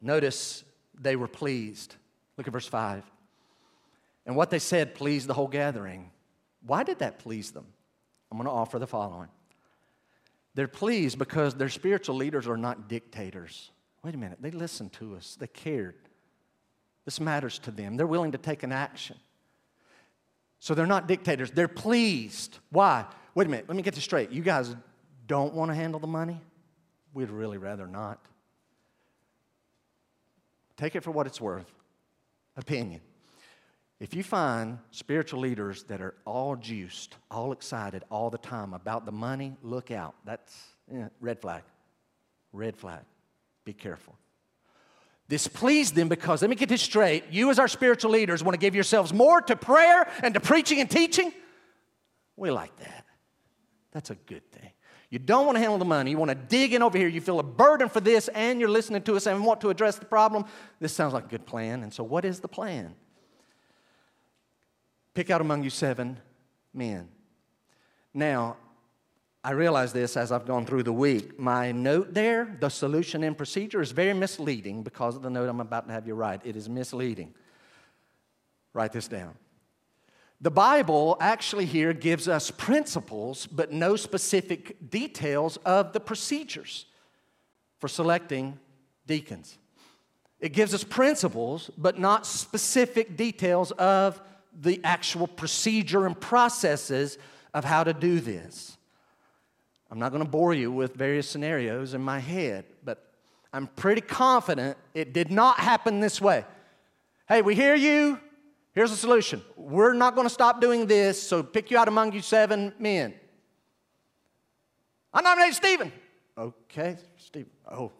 Notice they were pleased. Look at verse 5. And what they said pleased the whole gathering. Why did that please them? I'm going to offer the following. They're pleased because their spiritual leaders are not dictators. Wait a minute, they listened to us, they cared. This matters to them. They're willing to take an action. So they're not dictators, they're pleased. Why? Wait a minute, let me get this straight. You guys don't want to handle the money? We'd really rather not. Take it for what it's worth. Opinion. If you find spiritual leaders that are all juiced, all excited all the time about the money, look out. That's eh, red flag. Red flag. Be careful. This pleased them because, let me get this straight, you as our spiritual leaders want to give yourselves more to prayer and to preaching and teaching? We like that. That's a good thing. You don't want to handle the money. You want to dig in over here. You feel a burden for this, and you're listening to us and want to address the problem. This sounds like a good plan. And so, what is the plan? Pick out among you seven men. Now, I realize this as I've gone through the week. My note there, the solution and procedure, is very misleading because of the note I'm about to have you write. It is misleading. Write this down. The Bible actually here gives us principles, but no specific details of the procedures for selecting deacons. It gives us principles, but not specific details of the actual procedure and processes of how to do this. I'm not going to bore you with various scenarios in my head, but I'm pretty confident it did not happen this way. Hey, we hear you. Here's the solution. We're not going to stop doing this, so pick you out among you seven men. I nominate Stephen. Okay, Stephen. Oh,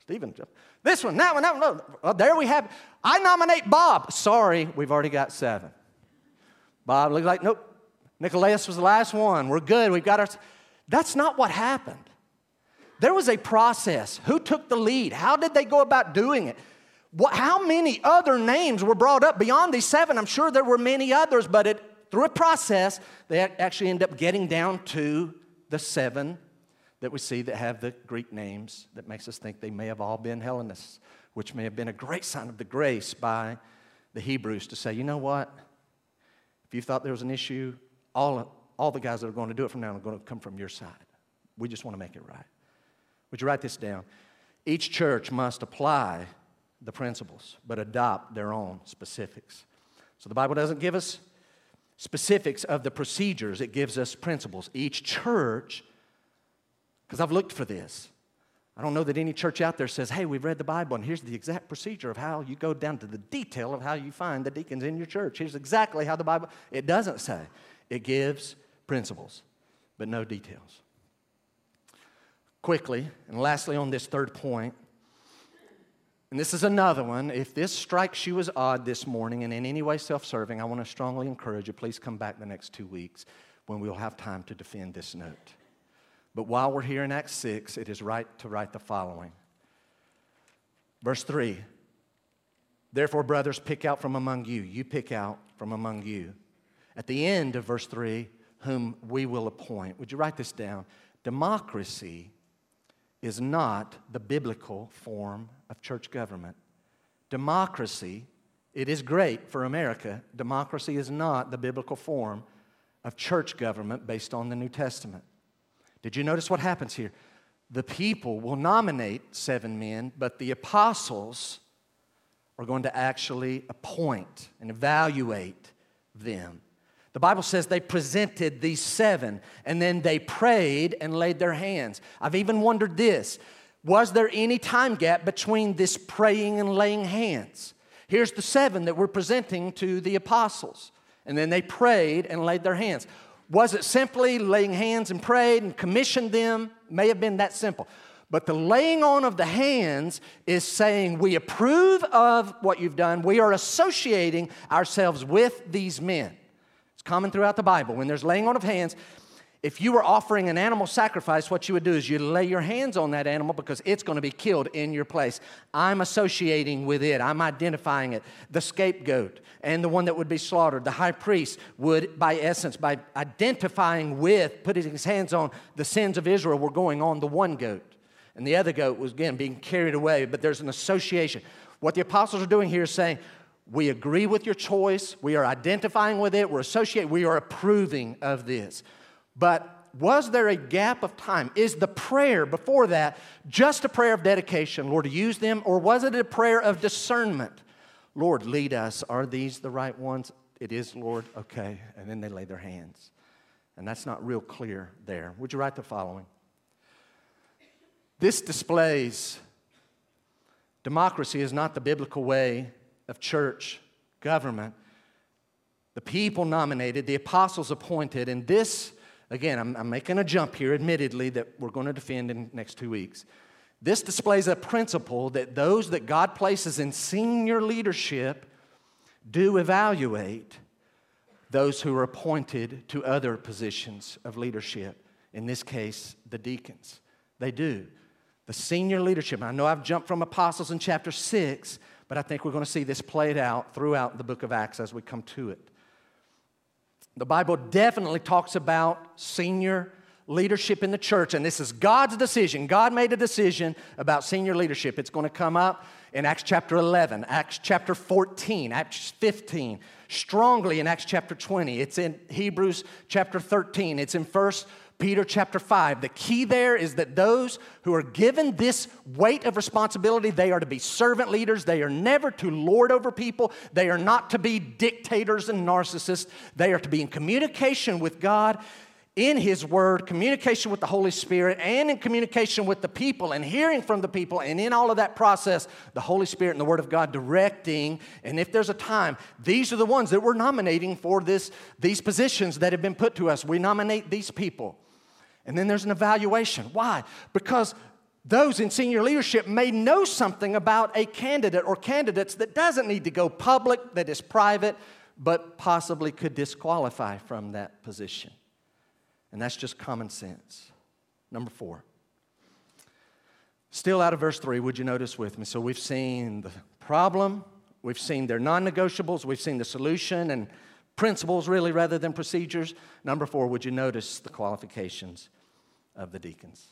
Stephen. This one, that one, that one. No. Well, there we have. I nominate Bob. Sorry, we've already got seven. Bob looked like, nope. Nicholas was the last one. We're good. We've got our. That's not what happened. There was a process. Who took the lead? How did they go about doing it? What, how many other names were brought up beyond these seven? I'm sure there were many others, but it, through a process, they actually end up getting down to the seven that we see that have the Greek names that makes us think they may have all been Hellenists, which may have been a great sign of the grace by the Hebrews to say, you know what? You thought there was an issue, all, all the guys that are going to do it from now on are going to come from your side. We just want to make it right. Would you write this down? Each church must apply the principles, but adopt their own specifics. So the Bible doesn't give us specifics of the procedures, it gives us principles. Each church, because I've looked for this, I don't know that any church out there says, hey, we've read the Bible and here's the exact procedure of how you go down to the detail of how you find the deacons in your church. Here's exactly how the Bible, it doesn't say. It gives principles, but no details. Quickly, and lastly on this third point, and this is another one. If this strikes you as odd this morning and in any way self serving, I want to strongly encourage you please come back the next two weeks when we'll have time to defend this note. But while we're here in Acts 6, it is right to write the following. Verse 3 Therefore, brothers, pick out from among you. You pick out from among you. At the end of verse 3, whom we will appoint. Would you write this down? Democracy is not the biblical form of church government. Democracy, it is great for America. Democracy is not the biblical form of church government based on the New Testament. Did you notice what happens here? The people will nominate seven men, but the apostles are going to actually appoint and evaluate them. The Bible says they presented these seven and then they prayed and laid their hands. I've even wondered this was there any time gap between this praying and laying hands? Here's the seven that we're presenting to the apostles. And then they prayed and laid their hands. Was it simply laying hands and prayed and commissioned them? May have been that simple. But the laying on of the hands is saying, We approve of what you've done. We are associating ourselves with these men It's common throughout the Bible. When there's laying on of hands, if you were offering an animal sacrifice, what you would do is you lay your hands on that animal because it's going to be killed in your place. I'm associating with it, I'm identifying it. The scapegoat and the one that would be slaughtered, the high priest would, by essence, by identifying with, putting his hands on the sins of Israel, were going on the one goat. And the other goat was, again, being carried away, but there's an association. What the apostles are doing here is saying, we agree with your choice. We are identifying with it. We're associating. We are approving of this. But was there a gap of time? Is the prayer before that just a prayer of dedication, Lord, to use them? Or was it a prayer of discernment? Lord, lead us. Are these the right ones? It is, Lord. Okay. And then they lay their hands. And that's not real clear there. Would you write the following? This displays democracy is not the biblical way of church government. The people nominated, the apostles appointed, and this, again, I'm, I'm making a jump here, admittedly, that we're going to defend in the next two weeks. This displays a principle that those that God places in senior leadership do evaluate those who are appointed to other positions of leadership, in this case, the deacons. They do. The senior leadership. I know I've jumped from apostles in chapter 6, but I think we're going to see this played out throughout the book of Acts as we come to it. The Bible definitely talks about senior leadership in the church, and this is God's decision. God made a decision about senior leadership. It's going to come up in Acts chapter 11, Acts chapter 14, Acts 15, strongly in Acts chapter 20. It's in Hebrews chapter 13. It's in 1 Peter chapter 5. The key there is that those who are given this weight of responsibility, they are to be servant leaders. They are never to lord over people. They are not to be dictators and narcissists. They are to be in communication with God in His Word, communication with the Holy Spirit, and in communication with the people and hearing from the people. And in all of that process, the Holy Spirit and the Word of God directing. And if there's a time, these are the ones that we're nominating for this, these positions that have been put to us. We nominate these people. And then there's an evaluation. Why? Because those in senior leadership may know something about a candidate or candidates that doesn't need to go public, that is private, but possibly could disqualify from that position. And that's just common sense. Number four. Still out of verse three, would you notice with me? So we've seen the problem, we've seen their non negotiables, we've seen the solution and principles really rather than procedures. Number four, would you notice the qualifications of the deacons?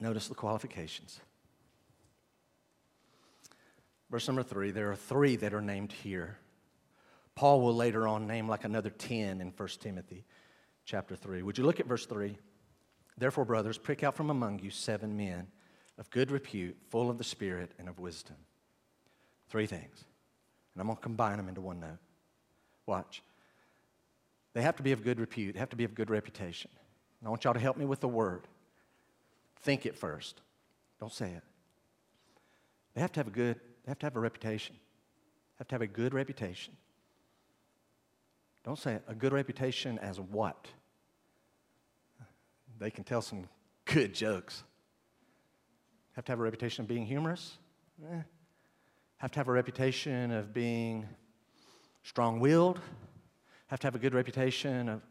Notice the qualifications. Verse number three, there are three that are named here. Paul will later on name like another 10 in 1 Timothy chapter 3. Would you look at verse 3? Therefore, brothers, pick out from among you seven men of good repute, full of the Spirit and of wisdom. Three things. And I'm going to combine them into one note. Watch. They have to be of good repute, they have to be of good reputation. And I want y'all to help me with the word. Think it first. Don't say it. They have to have a good, they have to have a reputation. They have to have a good reputation. Don't say it. A good reputation as what? They can tell some good jokes. Have to have a reputation of being humorous? Eh. Have to have a reputation of being strong willed? Have to have a good reputation of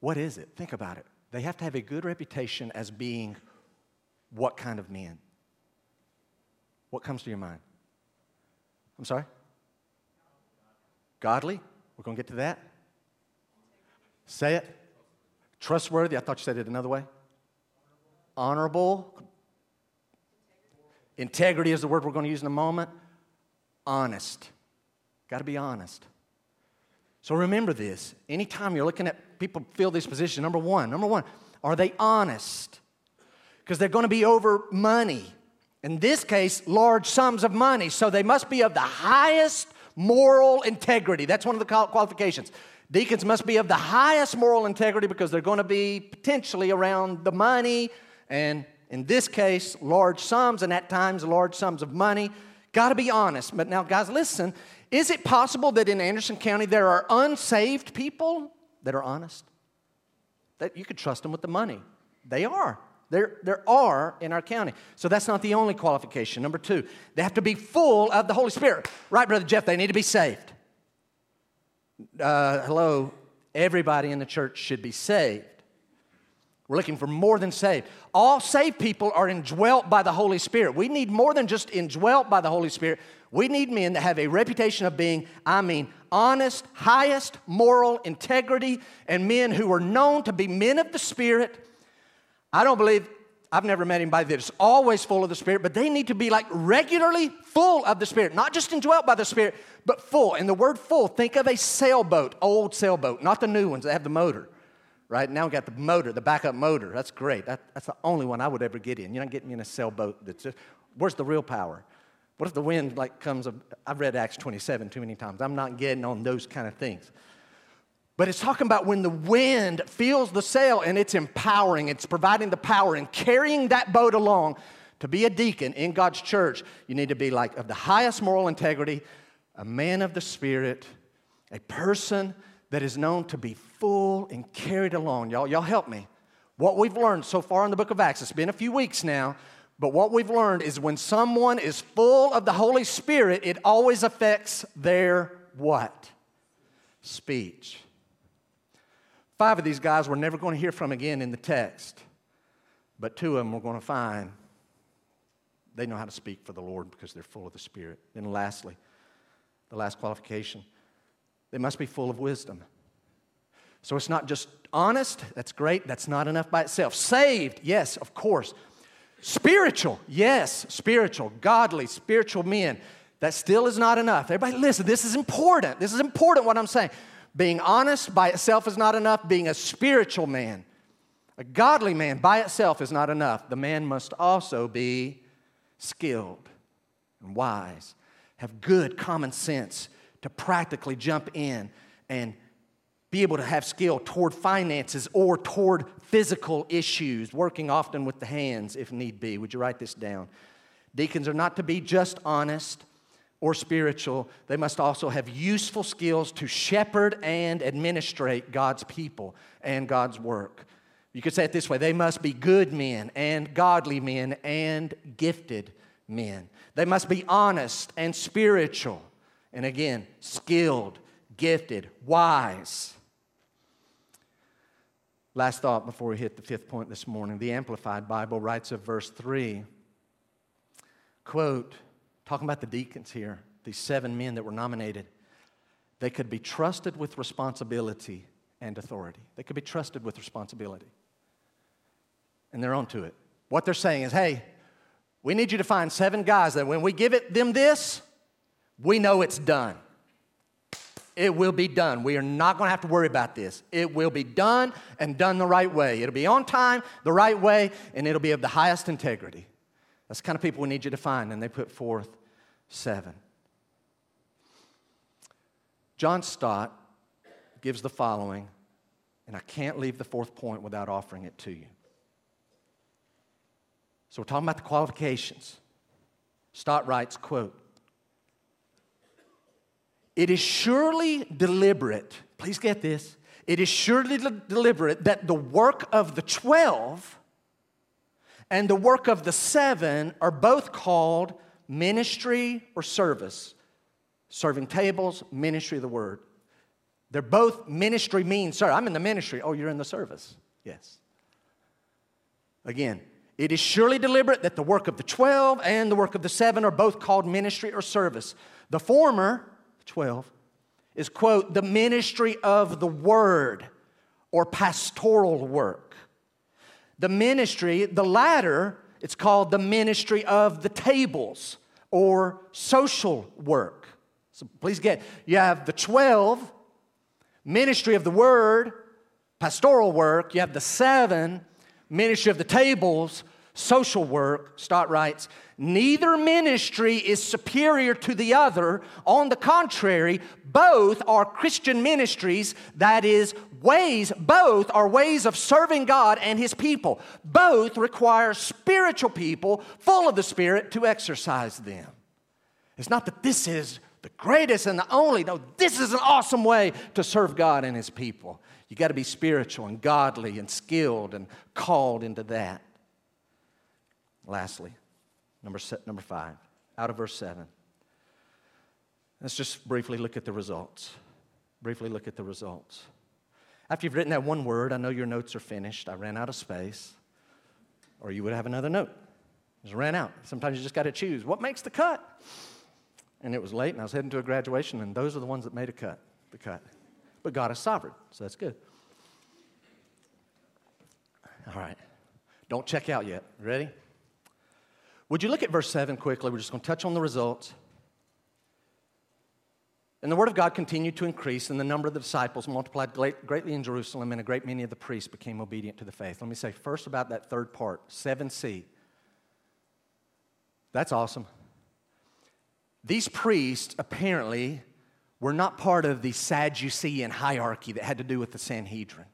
what is it? Think about it. They have to have a good reputation as being what kind of men? What comes to your mind? I'm sorry? Godly? We're going to get to that. Say it. Trustworthy. I thought you said it another way. Honorable. Integrity is the word we're going to use in a moment. Honest. Got to be honest. So remember this. Anytime you're looking at people fill these positions, number one, number one, are they honest? Because they're going to be over money. In this case, large sums of money. So they must be of the highest moral integrity. That's one of the qualifications. Deacons must be of the highest moral integrity because they're going to be potentially around the money and, in this case, large sums, and at times, large sums of money. Got to be honest. But now, guys, listen. Is it possible that in Anderson County there are unsaved people that are honest? That you could trust them with the money. They are. There, there are in our county. So that's not the only qualification. Number two, they have to be full of the Holy Spirit. Right, Brother Jeff? They need to be saved. Uh, hello, everybody in the church should be saved. We're looking for more than saved. All saved people are indwelt by the Holy Spirit. We need more than just indwelt by the Holy Spirit. We need men that have a reputation of being, I mean, honest, highest moral integrity, and men who are known to be men of the Spirit I don't believe, I've never met anybody that's always full of the Spirit, but they need to be like regularly full of the Spirit, not just indwelt by the Spirit, but full. And the word full, think of a sailboat, old sailboat, not the new ones that have the motor. Right now, we got the motor, the backup motor. That's great. That, that's the only one I would ever get in. You're not getting me in a sailboat. That's just, where's the real power? What if the wind like comes? I've read Acts 27 too many times. I'm not getting on those kind of things. But it's talking about when the wind fills the sail and it's empowering, it's providing the power and carrying that boat along. To be a deacon in God's church, you need to be like of the highest moral integrity, a man of the Spirit, a person that is known to be full and carried along. Y'all, y'all help me. What we've learned so far in the book of Acts, it's been a few weeks now, but what we've learned is when someone is full of the Holy Spirit, it always affects their what? Speech. Five of these guys we're never going to hear from again in the text, but two of them we're going to find they know how to speak for the Lord because they're full of the Spirit. Then, lastly, the last qualification they must be full of wisdom. So it's not just honest, that's great, that's not enough by itself. Saved, yes, of course. Spiritual, yes, spiritual, godly, spiritual men. That still is not enough. Everybody, listen, this is important. This is important what I'm saying. Being honest by itself is not enough. Being a spiritual man, a godly man by itself is not enough. The man must also be skilled and wise, have good common sense to practically jump in and be able to have skill toward finances or toward physical issues, working often with the hands if need be. Would you write this down? Deacons are not to be just honest or spiritual, they must also have useful skills to shepherd and administrate God's people and God's work. You could say it this way they must be good men and godly men and gifted men. They must be honest and spiritual. And again, skilled, gifted, wise. Last thought before we hit the fifth point this morning. The Amplified Bible writes of verse 3 quote, talking about the deacons here, these seven men that were nominated, they could be trusted with responsibility and authority. They could be trusted with responsibility. And they're onto it. What they're saying is, hey, we need you to find seven guys that when we give it, them this, we know it's done. It will be done. We are not going to have to worry about this. It will be done and done the right way. It'll be on time, the right way, and it'll be of the highest integrity. That's the kind of people we need you to find, and they put forth seven. John Stott gives the following, and I can't leave the fourth point without offering it to you. So we're talking about the qualifications. Stott writes, quote, It is surely deliberate, please get this, it is surely deliberate that the work of the 12 and the work of the seven are both called ministry or service. Serving tables, ministry of the word. They're both ministry means, sir, I'm in the ministry. Oh, you're in the service. Yes. Again, it is surely deliberate that the work of the 12 and the work of the seven are both called ministry or service. The former, 12, is, quote, the ministry of the word or pastoral work. The ministry, the latter, it's called the ministry of the tables or social work. So please get, you have the 12, ministry of the word, pastoral work, you have the seven, ministry of the tables, social work, Stott writes, neither ministry is superior to the other. On the contrary, both are Christian ministries, that is, ways, both are ways of serving God and His people. Both require spiritual people full of the Spirit to exercise them. It's not that this is the greatest and the only. No, this is an awesome way to serve God and His people. You got to be spiritual and godly and skilled and called into that. Lastly, number, number five, out of verse seven. Let's just briefly look at the results. Briefly look at the results. After you've written that one word, I know your notes are finished. I ran out of space, or you would have another note. Just ran out. Sometimes you just got to choose what makes the cut. And it was late, and I was heading to a graduation, and those are the ones that made a cut, the cut. But God is sovereign, so that's good. All right. Don't check out yet. Ready? Would you look at verse 7 quickly? We're just going to touch on the results. And the word of God continued to increase, and the number of the disciples multiplied greatly in Jerusalem, and a great many of the priests became obedient to the faith. Let me say first about that third part 7c. That's awesome. These priests apparently were not part of the Sadducean hierarchy that had to do with the Sanhedrin.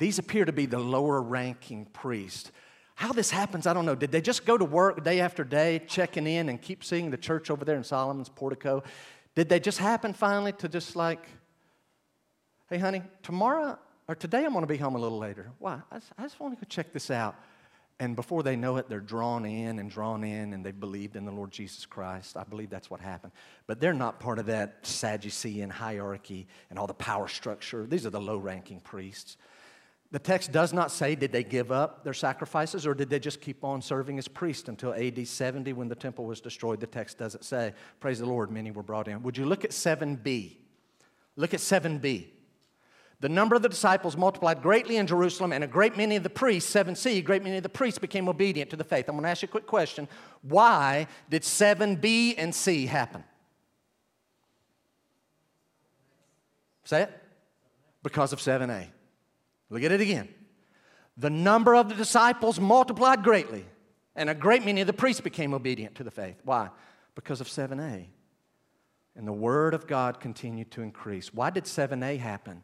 These appear to be the lower ranking priests. How this happens, I don't know. Did they just go to work day after day, checking in and keep seeing the church over there in Solomon's portico? Did they just happen finally to just like, Hey, honey, tomorrow or today I'm going to be home a little later. Why? I just, I just want to go check this out. And before they know it, they're drawn in and drawn in, and they've believed in the Lord Jesus Christ. I believe that's what happened. But they're not part of that Sadducean hierarchy and all the power structure. These are the low ranking priests. The text does not say, did they give up their sacrifices or did they just keep on serving as priests until AD 70 when the temple was destroyed? The text doesn't say. Praise the Lord, many were brought in. Would you look at 7b? Look at 7b. The number of the disciples multiplied greatly in Jerusalem, and a great many of the priests, 7c, a great many of the priests became obedient to the faith. I'm going to ask you a quick question. Why did 7b and c happen? Say it. Because of 7a. Look at it again. The number of the disciples multiplied greatly, and a great many of the priests became obedient to the faith. Why? Because of 7a. And the word of God continued to increase. Why did 7a happen?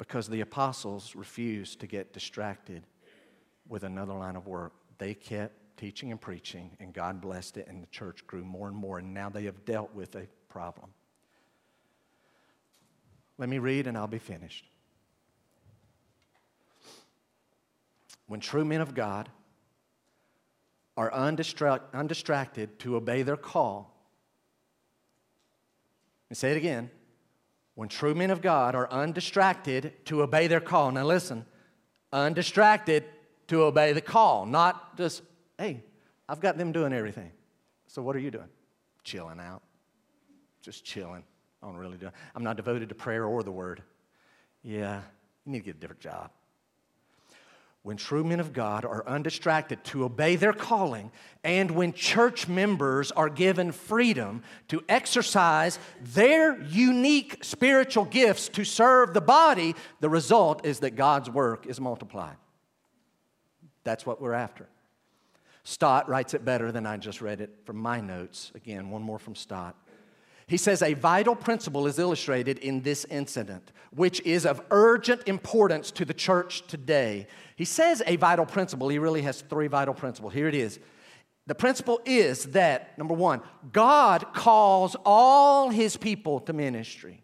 because the apostles refused to get distracted with another line of work. They kept teaching and preaching, and God blessed it, and the church grew more and more, and now they have dealt with a problem. Let me read, and I'll be finished. When true men of God are undistract, undistracted to obey their call, and say it again when true men of God are undistracted to obey their call. Now, listen, undistracted to obey the call, not just, hey, I've got them doing everything. So, what are you doing? Chilling out. Just chilling. I don't really do. I'm not devoted to prayer or the word. Yeah, you need to get a different job when true men of God are undistracted to obey their calling, and when church members are given freedom to exercise their unique spiritual gifts to serve the body, the result is that God's work is multiplied. That's what we're after. Stott writes it better than I just read it from my notes. Again, one more from Stott. He says a vital principle is illustrated in this incident, which is of urgent importance to the church today. He says a vital principle. He really has three vital principles. Here it is. The principle is that, number one, God calls all his people to ministry,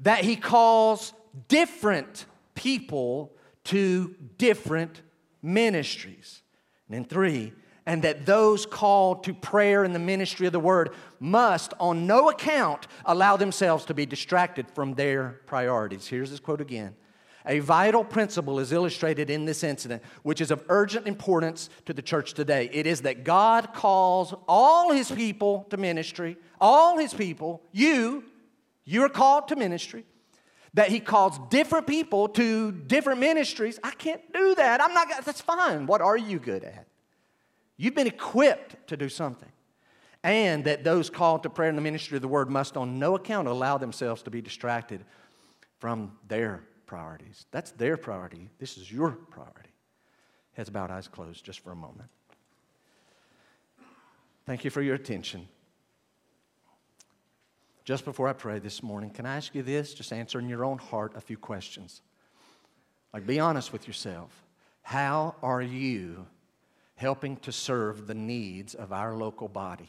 that he calls different people to different ministries. And then three, and that those called to prayer and the ministry of the word must, on no account, allow themselves to be distracted from their priorities. Here's this quote again. A vital principle is illustrated in this incident, which is of urgent importance to the church today. It is that God calls all his people to ministry, all his people, you, you're called to ministry, that he calls different people to different ministries. I can't do that. I'm not, that's fine. What are you good at? You've been equipped to do something. And that those called to prayer in the ministry of the word must on no account allow themselves to be distracted from their priorities. That's their priority. This is your priority. Heads bowed, eyes closed, just for a moment. Thank you for your attention. Just before I pray this morning, can I ask you this? Just answer in your own heart a few questions. Like, be honest with yourself. How are you helping to serve the needs of our local body?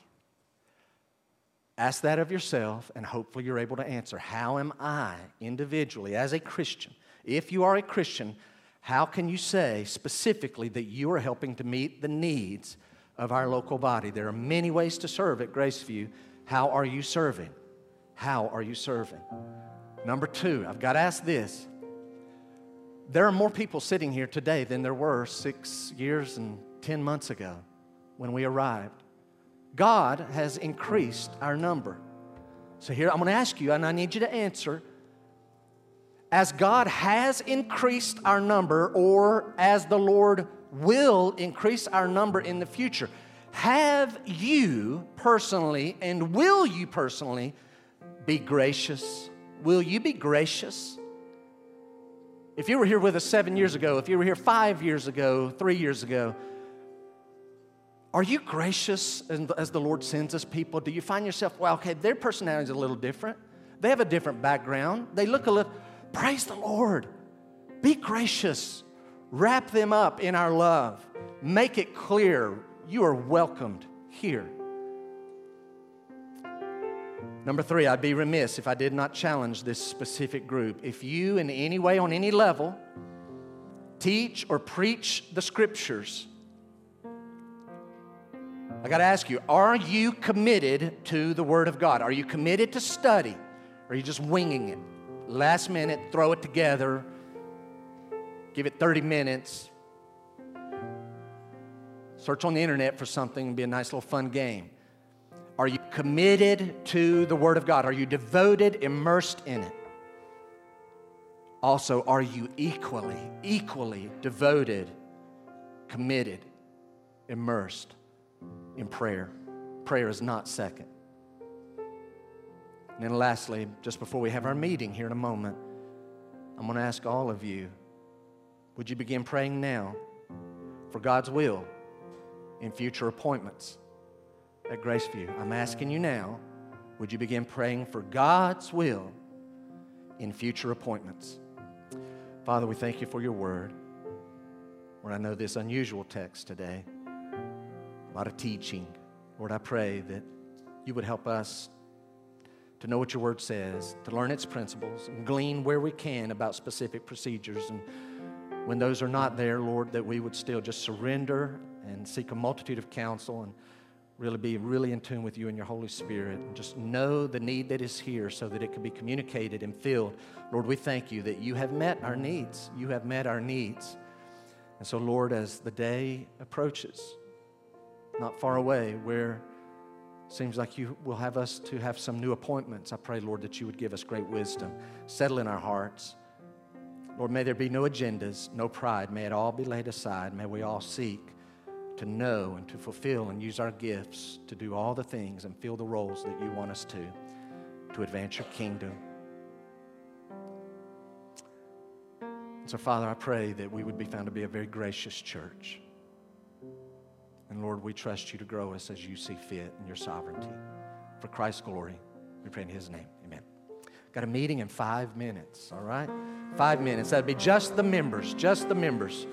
Ask that of yourself, and hopefully you're able to answer. How am I individually, as a Christian? If you are a Christian, how can you say specifically that you are helping to meet the needs of our local body? There are many ways to serve at Graceview. How are you serving? How are you serving? Number two, I've got to ask this. There are more people sitting here today than there were six years and 10 months ago when we arrived. God has increased our number. So here I'm going to ask you, and I need you to answer. As God has increased our number, or as the Lord will increase our number in the future, have you personally and will you personally be gracious? Will you be gracious? If you were here with us seven years ago, if you were here five years ago, three years ago, are you gracious as the Lord sends us people? Do you find yourself, well, okay, their personality is a little different. They have a different background. They look a little, praise the Lord. Be gracious. Wrap them up in our love. Make it clear you are welcomed here. Number three, I'd be remiss if I did not challenge this specific group. If you, in any way, on any level, teach or preach the scriptures, I got to ask you, are you committed to the Word of God? Are you committed to study? Or are you just winging it? Last minute, throw it together, give it 30 minutes, search on the internet for something, and be a nice little fun game. Are you committed to the Word of God? Are you devoted, immersed in it? Also, are you equally, equally devoted, committed, immersed in prayer? Prayer is not second. And then, lastly, just before we have our meeting here in a moment, I'm going to ask all of you would you begin praying now for God's will in future appointments? at Graceview. I'm asking you now, would you begin praying for God's will in future appointments? Father, we thank you for your word. Lord, I know this unusual text today, lot of teaching. Lord, I pray that you would help us to know what your word says, to learn its principles, and glean where we can about specific procedures. And when those are not there, Lord, that we would still just surrender and seek a multitude of counsel and really be really in tune with you and your Holy Spirit and just know the need that is here so that it can be communicated and filled. Lord, we thank you that you have met our needs. You have met our needs. And so, Lord, as the day approaches, not far away, where seems like you will have us to have some new appointments, I pray, Lord, that you would give us great wisdom. Settle in our hearts. Lord, may there be no agendas, no pride. May it all be laid aside. May we all seek to know and to fulfill and use our gifts to do all the things and fill the roles that you want us to, to advance your kingdom. So, Father, I pray that we would be found to be a very gracious church. And Lord, we trust you to grow us as you see fit in your sovereignty. For Christ's glory, we pray in his name. Amen. Got a meeting in five minutes, all right? Five minutes. That'd be just the members, just the members.